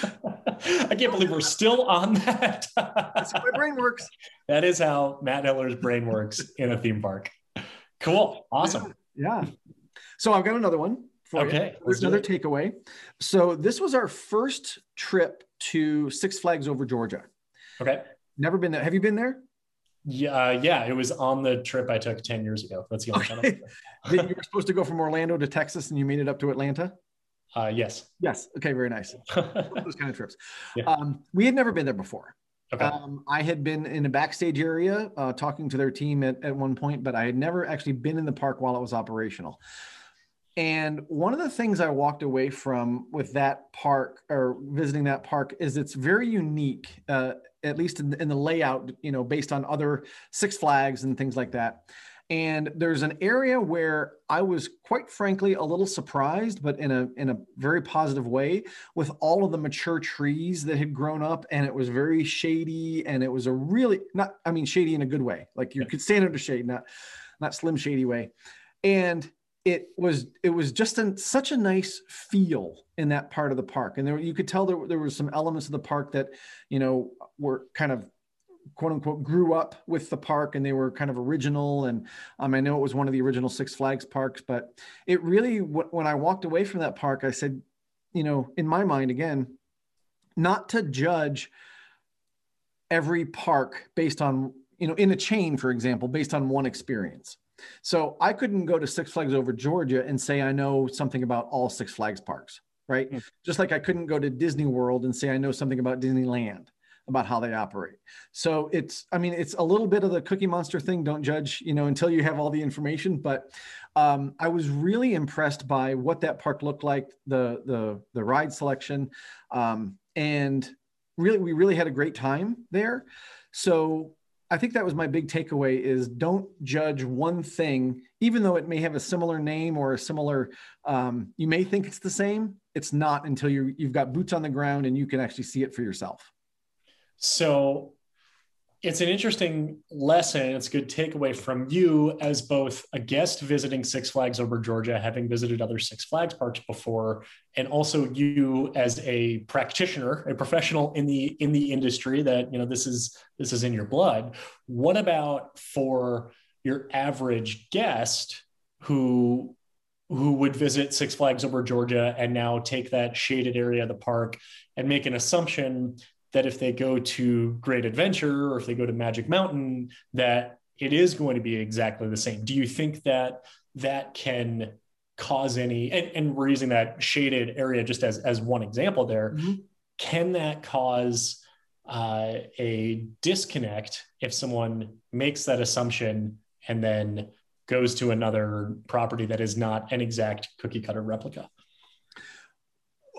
I can't believe we're still on that. That's how my brain works. That is how Matt Hiller's brain works in a theme park. Cool. Awesome. Yeah. yeah. So I've got another one for okay, you. There's another takeaway. So this was our first trip to Six Flags over Georgia. Okay. Never been there. Have you been there? Yeah, uh, yeah, it was on the trip I took 10 years ago. That's the only okay. time. you were supposed to go from Orlando to Texas and you made it up to Atlanta? Uh, yes. Yes. Okay. Very nice. Those kind of trips. Yeah. Um, we had never been there before. Okay. Um, I had been in a backstage area uh, talking to their team at, at one point, but I had never actually been in the park while it was operational. And one of the things I walked away from with that park or visiting that park is it's very unique, uh, at least in, in the layout, you know, based on other Six Flags and things like that. And there's an area where I was quite frankly a little surprised, but in a in a very positive way, with all of the mature trees that had grown up, and it was very shady, and it was a really not I mean shady in a good way, like you could stand under shade, not not slim shady way, and it was it was just an, such a nice feel in that part of the park. And there you could tell there, there was some elements of the park that you know were kind of quote unquote grew up with the park and they were kind of original. And um, i know it was one of the original six flags parks but it really when i walked away from that park i said you know in my mind again not to judge every park based on you know in a chain for example based on one experience. So i couldn't go to six flags over georgia and say i know something about all six flags parks right? Mm. just like i couldn't go to disney world and say i know something about disneyland about how they operate. So it's, I mean, it's a little bit of the cookie monster thing. Don't judge, you know, until you have all the information. But um, I was really impressed by what that park looked like, the the the ride selection, um, and really, we really had a great time there. So I think that was my big takeaway: is don't judge one thing, even though it may have a similar name or a similar. Um, you may think it's the same. It's not until you you've got boots on the ground and you can actually see it for yourself. So it's an interesting lesson. It's a good takeaway from you as both a guest visiting Six Flags over Georgia, having visited other Six Flags parks before, and also you as a practitioner, a professional in the in the industry that you know this is this is in your blood. What about for your average guest who who would visit Six Flags over Georgia and now take that shaded area of the park and make an assumption that if they go to Great Adventure or if they go to Magic Mountain, that it is going to be exactly the same. Do you think that that can cause any, and, and we're using that shaded area just as, as one example there, mm-hmm. can that cause uh, a disconnect if someone makes that assumption and then goes to another property that is not an exact cookie cutter replica?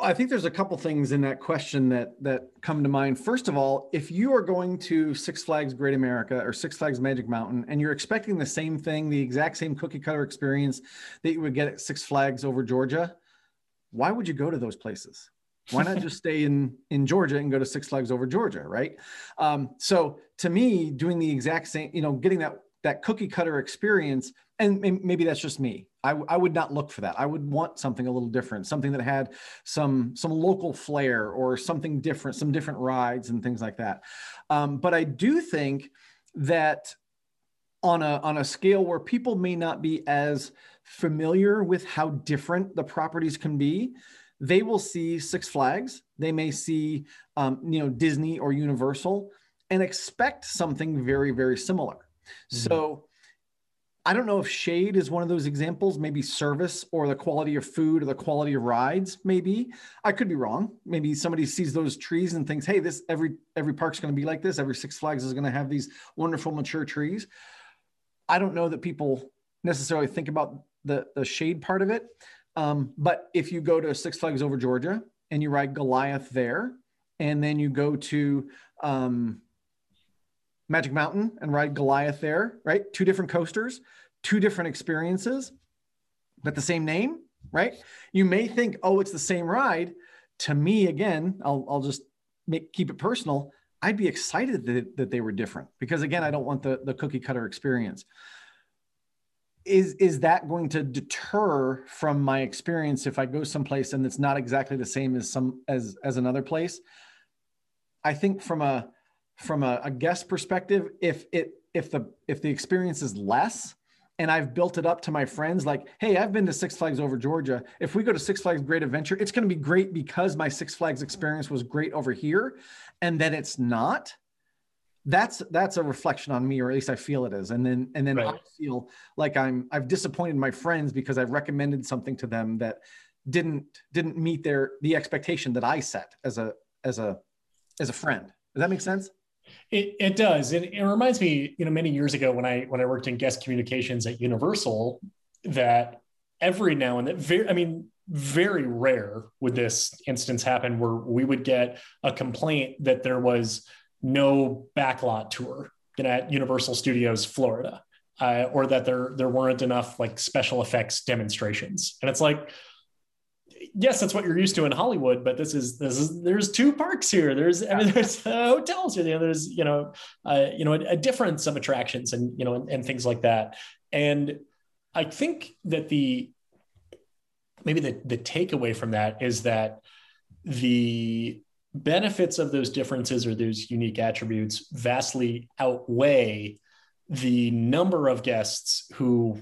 I think there's a couple things in that question that that come to mind. First of all, if you are going to Six Flags Great America or Six Flags Magic Mountain and you're expecting the same thing, the exact same cookie cutter experience that you would get at Six Flags over Georgia, why would you go to those places? Why not just stay in in Georgia and go to Six Flags over Georgia, right? Um, so to me, doing the exact same, you know, getting that that cookie cutter experience, and maybe that's just me. I, I would not look for that. I would want something a little different, something that had some some local flair or something different, some different rides and things like that. Um, but I do think that on a on a scale where people may not be as familiar with how different the properties can be, they will see Six Flags. They may see um, you know Disney or Universal and expect something very very similar. Mm-hmm. So I don't know if shade is one of those examples, maybe service or the quality of food or the quality of rides, maybe. I could be wrong. Maybe somebody sees those trees and thinks, hey, this every every park's going to be like this. Every Six Flags is going to have these wonderful mature trees. I don't know that people necessarily think about the, the shade part of it. Um, but if you go to Six Flags over Georgia and you ride Goliath there, and then you go to um, Magic Mountain and ride Goliath there, right? Two different coasters, two different experiences, but the same name, right? You may think, oh, it's the same ride. To me, again, I'll, I'll just make, keep it personal. I'd be excited that, that they were different because again, I don't want the, the cookie cutter experience. Is, is that going to deter from my experience if I go someplace and it's not exactly the same as some as as another place? I think from a from a, a guest perspective, if it if the if the experience is less, and I've built it up to my friends like, hey, I've been to Six Flags over Georgia. If we go to Six Flags Great Adventure, it's going to be great because my Six Flags experience was great over here, and then it's not. That's that's a reflection on me, or at least I feel it is. And then and then right. I feel like I'm I've disappointed my friends because I've recommended something to them that didn't didn't meet their the expectation that I set as a as a as a friend. Does that make sense? It, it does. It, it reminds me, you know, many years ago when I when I worked in guest communications at Universal, that every now and then, very, I mean, very rare would this instance happen where we would get a complaint that there was no backlot tour at Universal Studios Florida, uh, or that there there weren't enough like special effects demonstrations, and it's like yes, that's what you're used to in Hollywood, but this is this is there's two parks here. There's I mean there's uh, hotels here. You know, there's you know uh, you know a, a, difference of attractions and you know and, and things like that. And I think that the maybe the the takeaway from that is that the benefits of those differences or those unique attributes vastly outweigh the number of guests who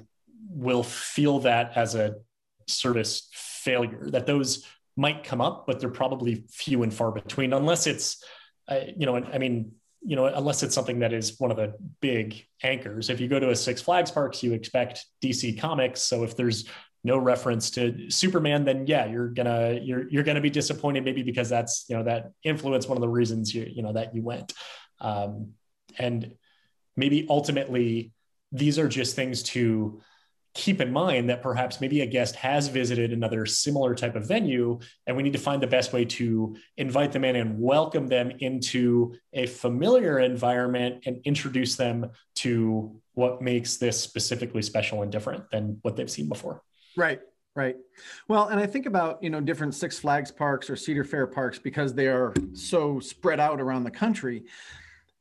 will feel that as a service failure that those might come up but they're probably few and far between unless it's uh, you know i mean you know unless it's something that is one of the big anchors. If you go to a six flags parks you expect dc comics. So if there's no reference to superman then yeah you're gonna you're you're gonna be disappointed maybe because that's you know that influence one of the reasons you you know that you went. Um, and maybe ultimately these are just things to keep in mind that perhaps maybe a guest has visited another similar type of venue and we need to find the best way to invite them in and welcome them into a familiar environment and introduce them to what makes this specifically special and different than what they've seen before. Right right. Well and i think about you know different six flags parks or cedar fair parks because they are so spread out around the country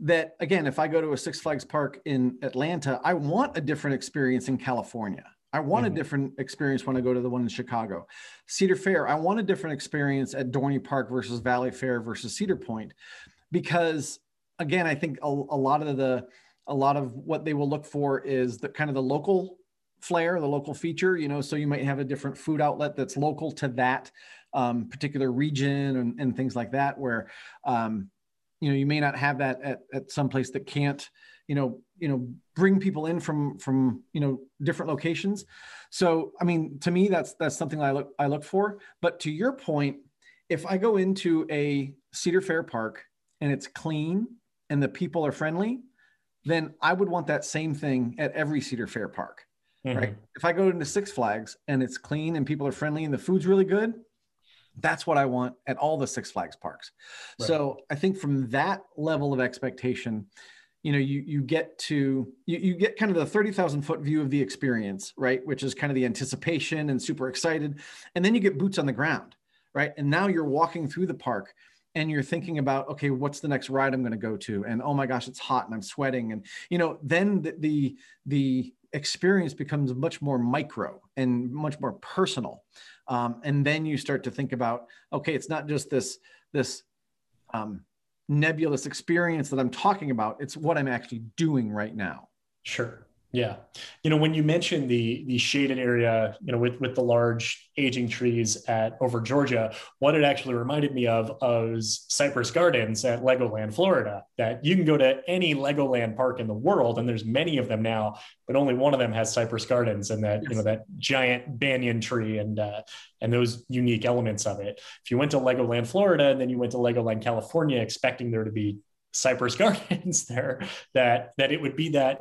that again, if I go to a Six Flags park in Atlanta, I want a different experience in California. I want mm-hmm. a different experience when I go to the one in Chicago. Cedar Fair, I want a different experience at Dorney Park versus Valleyfair versus Cedar Point, because again, I think a, a lot of the a lot of what they will look for is the kind of the local flair, the local feature. You know, so you might have a different food outlet that's local to that um, particular region and, and, things like that, where um, you know you may not have that at, at some place that can't you know you know bring people in from from you know different locations. So i mean to me that's that's something i look i look for. But to your point if i go into a cedar fair park and it's clean and the people are friendly then i would want that same thing at every cedar fair park mm-hmm. right? If i go into six flags and it's clean and people are friendly and the food's really good that's what I want at all the Six Flags parks. Right. So I think from that level of expectation, you know, you you get to you, you get kind of the 30,000 foot view of the experience, right? Which is kind of the anticipation and super excited. And then you get boots on the ground, right? And now you're walking through the park and you're thinking about, okay, what's the next ride I'm going to go to? And oh my gosh, it's hot and I'm sweating. And you know, then the the, the experience becomes much more micro and much more personal. Um, and then you start to think about okay it's not just this this um, nebulous experience that i'm talking about. It's what i'm actually doing right now. Sure yeah. You know, when you mentioned the the shaded area, you know, with with the large aging trees at over Georgia, what it actually reminded me of was Cypress Gardens at Legoland, Florida. That you can go to any Legoland park in the world, and there's many of them now, but only one of them has Cypress Gardens and that yes. you know that giant banyan tree and uh, and those unique elements of it. If you went to Legoland, Florida, and then you went to Legoland, California, expecting there to be Cypress Gardens there, that that it would be that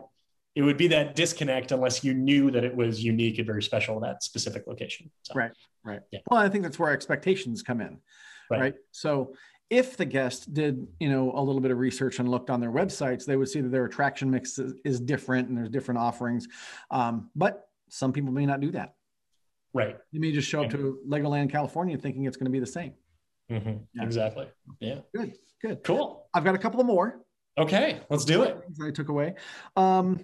it would be that disconnect unless you knew that it was unique and very special in that specific location. So, right, right. Yeah. Well, I think that's where expectations come in, right. right? So if the guest did, you know, a little bit of research and looked on their websites, they would see that their attraction mix is, is different and there's different offerings. Um, but some people may not do that. Right. You may just show up to Legoland, California, thinking it's going to be the same. Mm-hmm. Yeah. Exactly. Yeah. Good. Good. Cool. I've got a couple of more. Okay, let's do it. I took away. Um,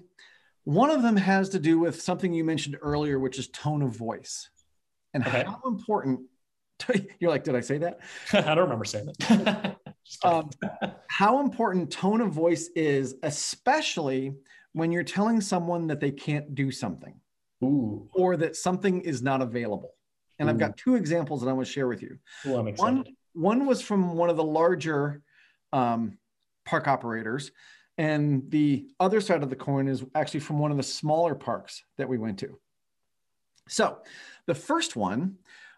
one of them has to do with something you mentioned earlier, which is tone of voice, and okay. how important. You're like, did I say that? I don't remember saying that. um, how important tone of voice is, especially when you're telling someone that they can't do something, Ooh. or that something is not available. And Ooh. I've got two examples that I want to share with you. Ooh, I'm excited. One, one was from one of the larger um, park operators. And the other side of the coin is actually from one of the smaller parks that we went to. So the first one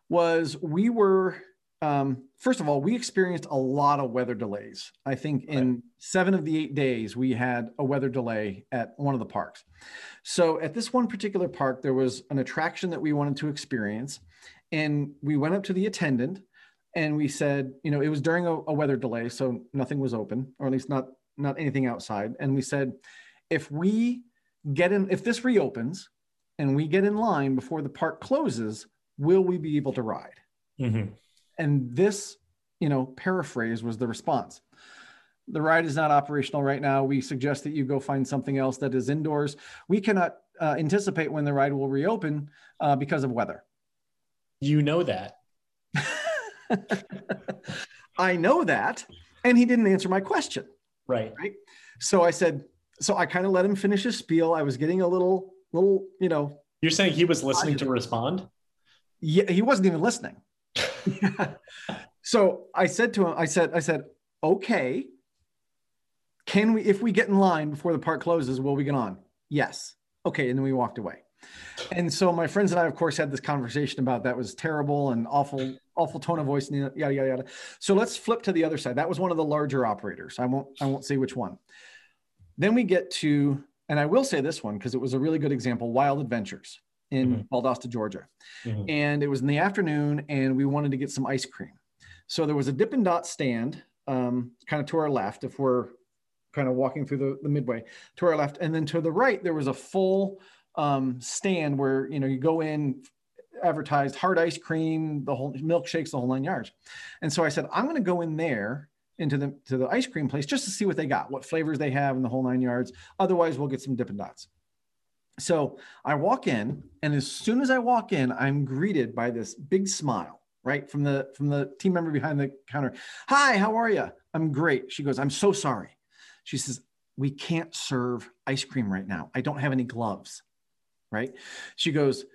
was we were, um, first of all, we experienced a lot of weather delays. I think in seven of the eight days, we had a weather delay at one of the parks. So at this one particular park, there was an attraction that we wanted to experience. And we went up to the attendant and we said, you know, it was during a, a, weather delay, so nothing was open, or at least not not anything outside. And we said, if we get in, if this reopens, and we get in line before the park closes, will we be able to ride? Mm-hmm. And this, you know, paraphrase was the response. The ride is not operational right now. We suggest that you go find something else that is indoors. We cannot uh, anticipate when the ride will reopen uh, because of weather. You know that. I know that. And he didn't answer my question. Right. Right. So I said, so I kind of let him finish his spiel. I was getting a little, little, you know. You're saying he was listening to respond? Yeah, he wasn't even listening. so I said to him, I said, I said, okay. Can we, if we get in line before the park closes, will we get on? Yes. Okay. And then we walked away. And so my friends and I, of course, had this conversation about that was terrible and awful, awful tone of voice, and yada yada yada. So let's flip to the other side. That was one of the larger operators. I won't, I won't say which one. Then we get to, and I will say this one because it was a really good example: Wild Adventures in mm-hmm. Valdosta, Georgia, mm-hmm. and it was in the afternoon, and we wanted to get some ice cream. So there was a Dippin' Dot stand, um, kind of to our left, if we're kind of walking through the, the midway to our left, and then to the right there was a full um, stand where you know you go in advertised hard ice cream the whole milkshakes the whole nine yards. And so i said i'm going to go in there into the to the ice cream place just to see what they got what flavors they have in the whole nine yards. Otherwise we'll get some dippin' dots. So i walk in and as soon as i walk in i'm greeted by this big smile right from the from the team member behind the counter. Hi how are you i'm great. She goes i'm so sorry. She says we can't serve ice cream right now. I don't have any gloves. Right? She goes,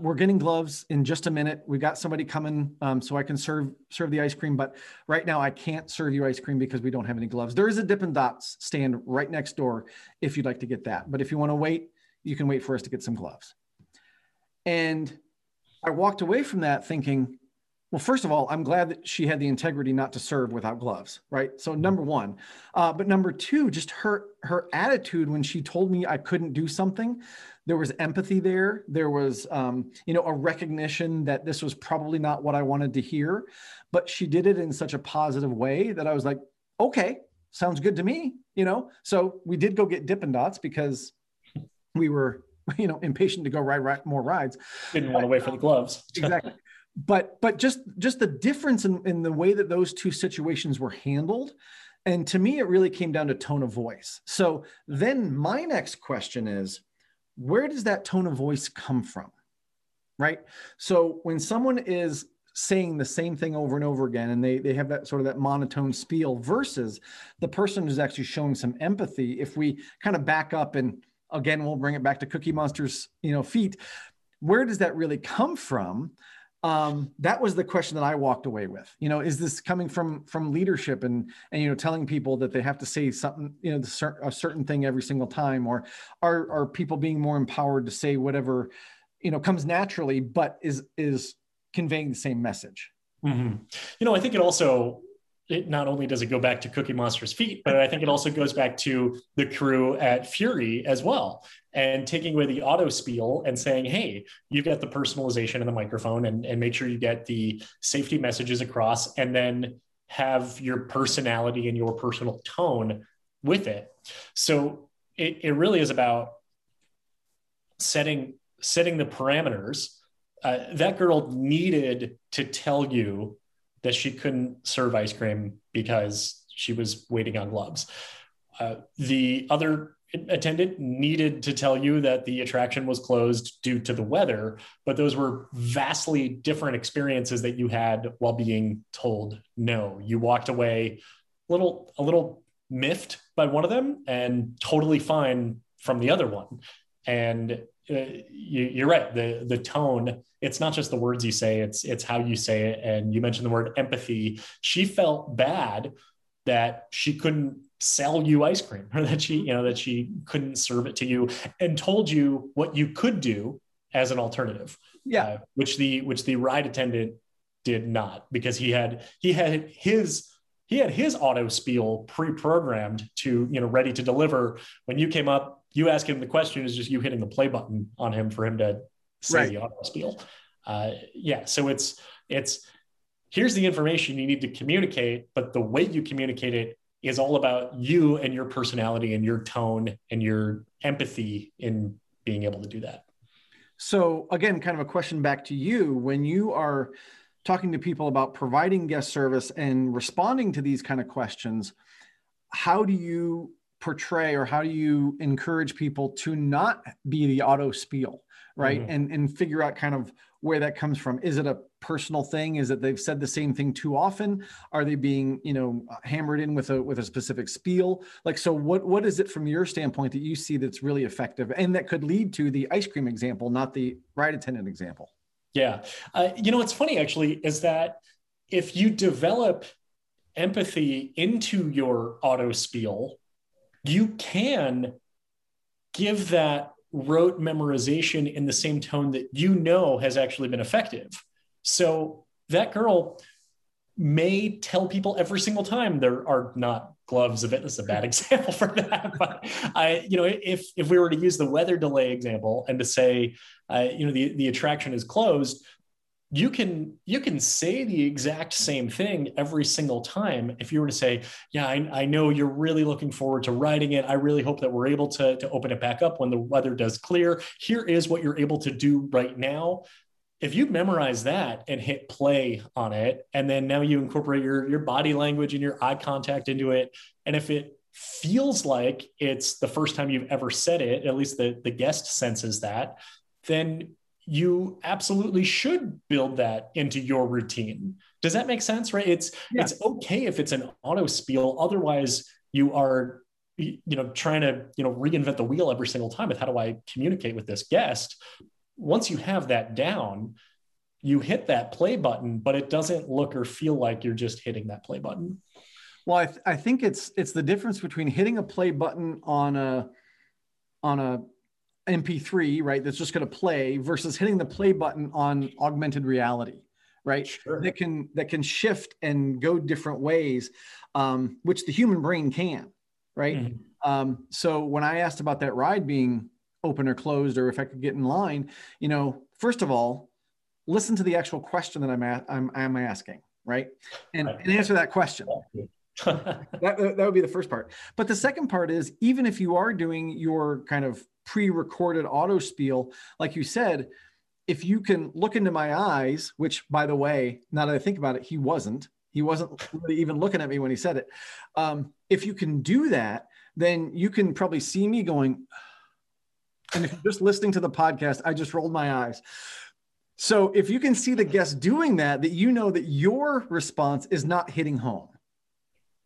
we're getting gloves in just a minute. We've got somebody coming um, so I can serve serve the ice cream, but right now I can't serve you ice cream because we don't have any gloves. There is a Dippin' Dots stand right next door if you'd like to get that. But if you want to wait, you can wait for us to get some gloves. And I walked away from that thinking, well, first of all, I'm glad that she had the integrity not to serve without gloves, right? So number one, uh, but number two, just her her attitude when she told me I couldn't do something, there was empathy there. There was, um, you know, a recognition that this was probably not what I wanted to hear, but she did it in such a positive way that I was like, okay, sounds good to me, you know. So we did go get Dippin' Dots because we were, you know, impatient to go ride, ride more rides. Didn't want to wait for the gloves. exactly but but just just the difference in, in the way that those two situations were handled and to me it really came down to tone of voice so then my next question is where does that tone of voice come from right? So when someone is saying the same thing over and over again and they they have that sort of that monotone spiel versus the person who's actually showing some empathy if we kind of back up and again we'll bring it back to cookie monster's you know feet where does that really come from um, that was the question that I walked away with. You know, is this coming from from leadership and and you know telling people that they have to say something, you know, a certain thing every single time, or are are people being more empowered to say whatever, you know, comes naturally, but is is conveying the same message? Mm-hmm. You know, I think it also it not only does it go back to Cookie Monster's feet, but I think it also goes back to the crew at Fury as well. and taking away the auto spiel and saying, hey, you've got the personalization in the microphone and, and make sure you get the safety messages across and then have your personality and your personal tone with it. So it, it really is about setting setting the parameters. Uh, that girl needed to tell you that she couldn't serve ice cream because she was waiting on gloves. Uh, the other attendant needed to tell you that the attraction was closed due to the weather, but those were vastly different experiences that you had while being told no. You walked away a little a little miffed by one of them and totally fine from the other one. And you, are right. The the tone. It's not just the words you say. It's it's how you say it. And you mentioned the word empathy. She felt bad that she couldn't sell you ice cream or that she you know that she couldn't serve it to you and told you what you could do as an alternative yeah uh, which the which the ride attendant did not because he had he had his he had his auto spiel pre-programmed to you know ready to deliver when you came up you ask him the question is just you hitting the play button on him for him to say right. the auto spiel uh, yeah so it's it's here's the information you need to communicate but the way you communicate it is all about you and your personality and your tone and your empathy in being able to do that. So, again, kind of a question back to you when you are talking to people about providing guest service and responding to these kind of questions, how do you portray or how do you encourage people to not be the auto spiel, right? Mm-hmm. And and figure out kind of where that comes from. Is it a personal thing? Is it they've said the same thing too often? Are they being, you know, hammered in with a with a specific spiel? Like, so what what is it from your standpoint that you see that's really effective and that could lead to the ice cream example, not the ride attendant example? Yeah, uh, you know, what's funny actually is that if you develop empathy into your auto spiel, you can give that rote memorization in the same tone that you know has actually been effective. So that girl may tell people every single time there are not gloves of it. This is a bad example for that. But I, you know, if if we were to use the weather delay example and to say, uh, you know, the, the attraction is closed, you can you can say the exact same thing every single time. If you were to say yeah I, I, know you're really looking forward to riding it. I really hope that we're able to, to open it back up when the weather does clear. Here is what you're able to do right now. If you memorize that and hit play on it and then now you incorporate your your body language and your eye contact into it and if it feels like it's the first time you've ever said it at least the the guest senses that then you absolutely should build that into your routine. Does that make sense? Right? It's yeah. it's okay if it's an auto spiel. Otherwise, you are you know trying to you know reinvent the wheel every single time with how do I communicate with this guest. Once you have that down, you hit that play button, but it doesn't look or feel like you're just hitting that play button. Well, I, th- I think it's it's the difference between hitting a play button on a on a MP3, right, that's just going to play versus hitting the play button on augmented reality, right? Sure. That can that can shift and go different ways, um, which the human brain can, right? Mm-hmm. Um, so when I asked about that ride being open or closed, or if I could get in line, you know, first of all, listen to the actual question that I'm at, I'm, I'm asking, right, and, and answer that question. that, that would be the first part. But the second part is even if you are doing your kind of pre-recorded auto spiel like you said if you can look into my eyes which by the way now that i think about it he wasn't. He wasn't really even looking at me when he said it. Um, if you can do that then you can probably see me going and if you're just listening to the podcast i just rolled my eyes. So if you can see the guest doing that that you know that your response is not hitting home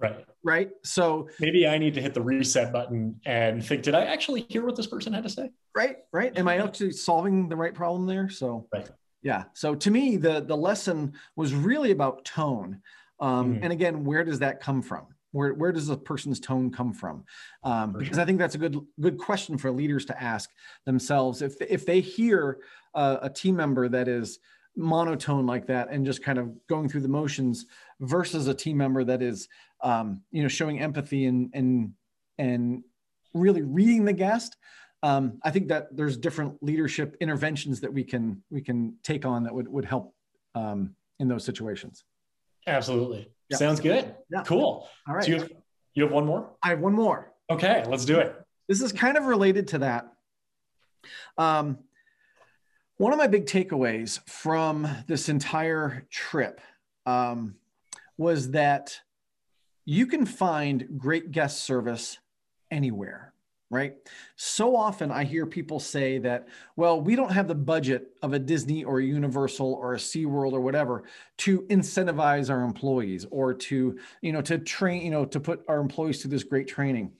right right? So maybe I need to hit the reset button and think, did I actually hear what this person had to say? Right, right. Am I actually solving the right problem there? So right. yeah. So to me, the the lesson was really about tone. Um, mm-hmm. And again, where does that come from? Where, where does a person's tone come from? Um, because I think that's a good good question for leaders to ask themselves. If if they hear uh, a team member that is monotone like that and just kind of going through the motions versus a team member that is um, you know showing empathy and and and really reading the guest um, I think that there's different leadership interventions that we can we can take on that would would help um, in those situations. Absolutely, yeah. sounds good. Yeah. Cool. All right. So you have, you have one more. I have one more. Okay, let's do it. This is kind of related to that. Um, one of my big takeaways from this entire trip um, was that you can find great guest service anywhere right? So often I hear people say that, well, we don't have the budget of a Disney or a Universal or a SeaWorld or whatever to incentivize our employees or to, you know, to train, you know, to put our employees through this great training.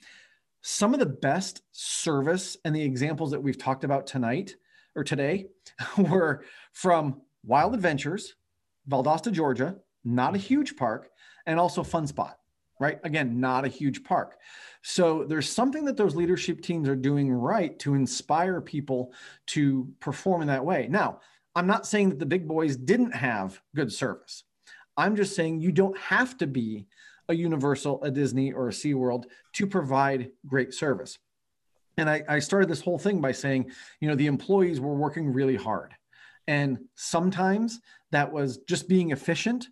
Some of the best service and the examples that we've talked about tonight or today were from Wild Adventures, Valdosta, Georgia, not a huge park, and also Fun Spot right? Again, not a huge park. So there's something that those leadership teams are doing right to inspire people to perform in that way. Now, I'm not saying that the big boys didn't have good service. I'm just saying you don't have to be a Universal, a Disney, or a SeaWorld to provide great service. And I, I started this whole thing by saying, you know, the employees were working really hard. And sometimes that was just being efficient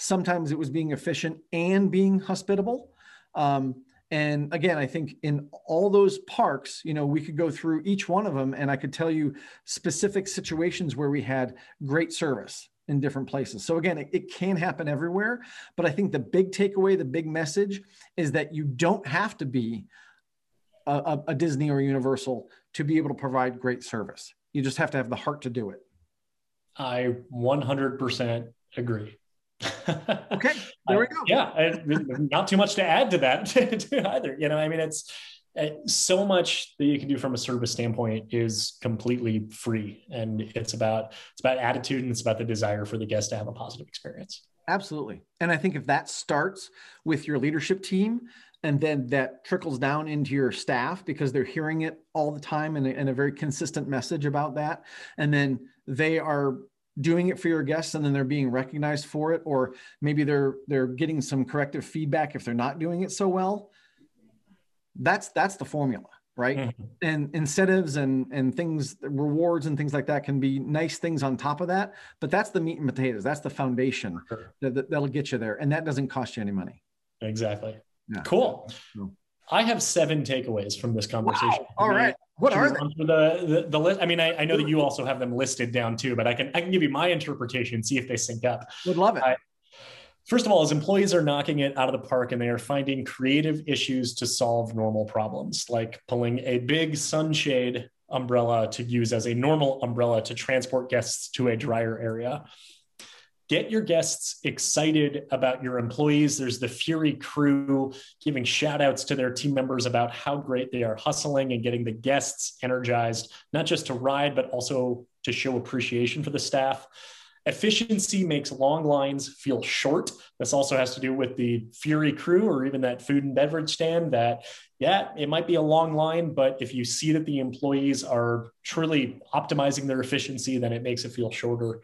Sometimes it was being efficient and being hospitable. Um, and again, I think in all those parks, you know, we could go through each one of them and I could tell you specific situations where we had great service in different places. So again, it, it, can happen everywhere, but I think the big takeaway, the big message is that you don't have to be a, a, Disney or Universal to be able to provide great service. You just have to have the heart to do it. I 100% agree okay, there we go. yeah, not too much to add to that either. You know, I mean, it's uh, so much that you can do from a service standpoint is completely free, and it's about it's about attitude and it's about the desire for the guest to have a positive experience. Absolutely, and I think if that starts with your leadership team. And then that trickles down into your staff because they're hearing it all the time and a, and a very consistent message about that. And then they are doing it for your guests and then they're being recognized for it or maybe they're they're getting some corrective feedback if they're not doing it so well that's that's the formula right mm-hmm. and incentives and and things rewards and things like that can be nice things on top of that but that's the meat and potatoes that's the foundation sure. that, that, that'll get you there and that doesn't cost you any money exactly yeah. cool I have seven takeaways from this conversation. Wow. All right. What are they? The, the, the list. I mean, I, I, know that you also have them listed down too, but I can I can give you my interpretation, see if they sync up. Would love it. first of all, as employees are knocking it out of the park and they are finding creative issues to solve normal problems, like pulling a big sunshade umbrella to use as a normal umbrella to transport guests to a drier area get your guests excited about your employees. There's the Fury crew giving shout outs to their team members about how great they are hustling and getting the guests energized, not just to ride, but also to show appreciation for the staff. Efficiency makes long lines feel short. This also has to do with the Fury crew or even that food and beverage stand that, yeah, it might be a long line, but if you see that the employees are truly optimizing their efficiency, then it makes it feel shorter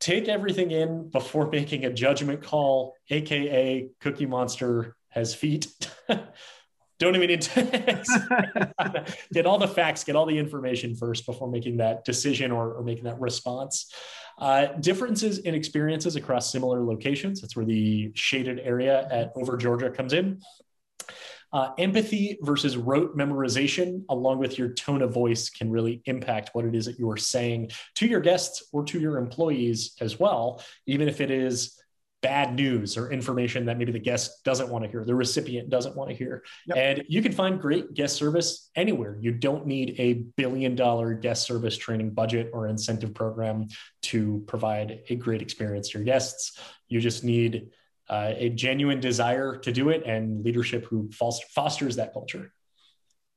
take everything in before making a judgment call, aka Cookie Monster has feet. Don't even need to get all the facts, get all the information first before making that decision or, or making that response. Uh, differences in experiences across similar locations. That's where the shaded area at Over Georgia comes in. Uh, empathy versus rote memorization, along with your tone of voice, can really impact what it is that you are saying to your guests or to your employees as well, even if it is bad news or information that maybe the guest doesn't want to hear, the recipient doesn't want to hear. Yep. And you can find great guest service anywhere. You don't need a billion dollar guest service training budget or incentive program to provide a great experience to your guests. You just need uh, a genuine desire to do it and leadership who fosters that culture.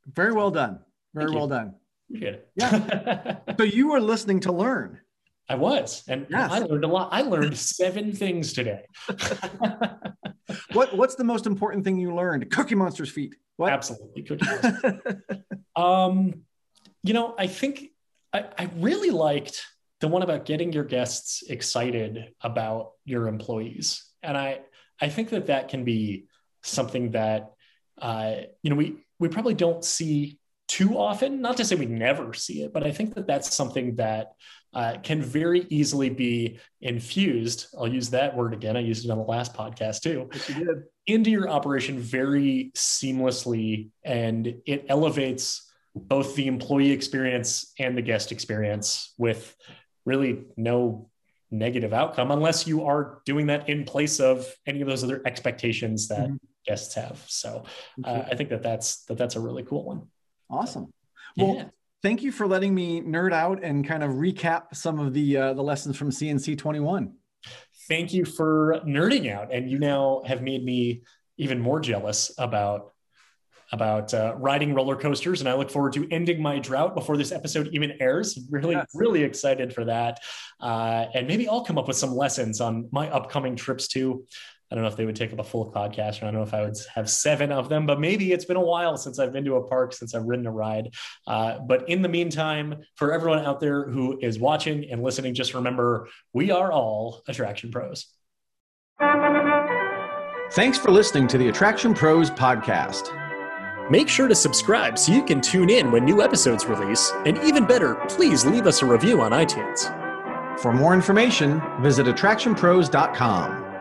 Very well done. Very Thank well you. done. Yeah. yeah. so you were listening to learn. I was, and yes. I learned a lot. I learned seven things today. what What's the most important thing you learned? Cookie Monster's feet. What? Absolutely, Cookie Monster. um, you know, I think I, I really liked the one about getting your guests excited about your employees and I I think that that can be something that uh, you know we we probably don't see too often. Not to say we never see it, but I think that that's something that uh, can very easily be infused. I'll use that word again. I used it on the last podcast too. Yes, into your operation very seamlessly, and it elevates both the employee experience and the guest experience with really no negative outcome unless you are doing that in place of any of those other expectations that mm-hmm. guests have. So uh, i think that that's that that's a really cool one. Awesome. Well yeah. thank you for letting me nerd out and kind of recap some of the uh, the lessons from cnc 21 thank you for nerding out. And you now have made me even more jealous about about uh, riding roller coasters, and I look forward to ending my drought before this episode even airs. Really, yes. really excited for that, uh, and maybe I'll come up with some lessons on my upcoming trips too. I don't know if they would take up a full podcast, or I don't know if I would have seven of them, but maybe it's been a while since I've been to a park, since I've ridden a ride. Uh, but in the meantime, for everyone out there who is watching and listening, just remember we are all attraction pros. Thanks for listening to the Attraction Pros podcast. Make sure to subscribe so you can tune in when new episodes release. And even better, please leave us a review on iTunes. For more information, visit attractionpros.com.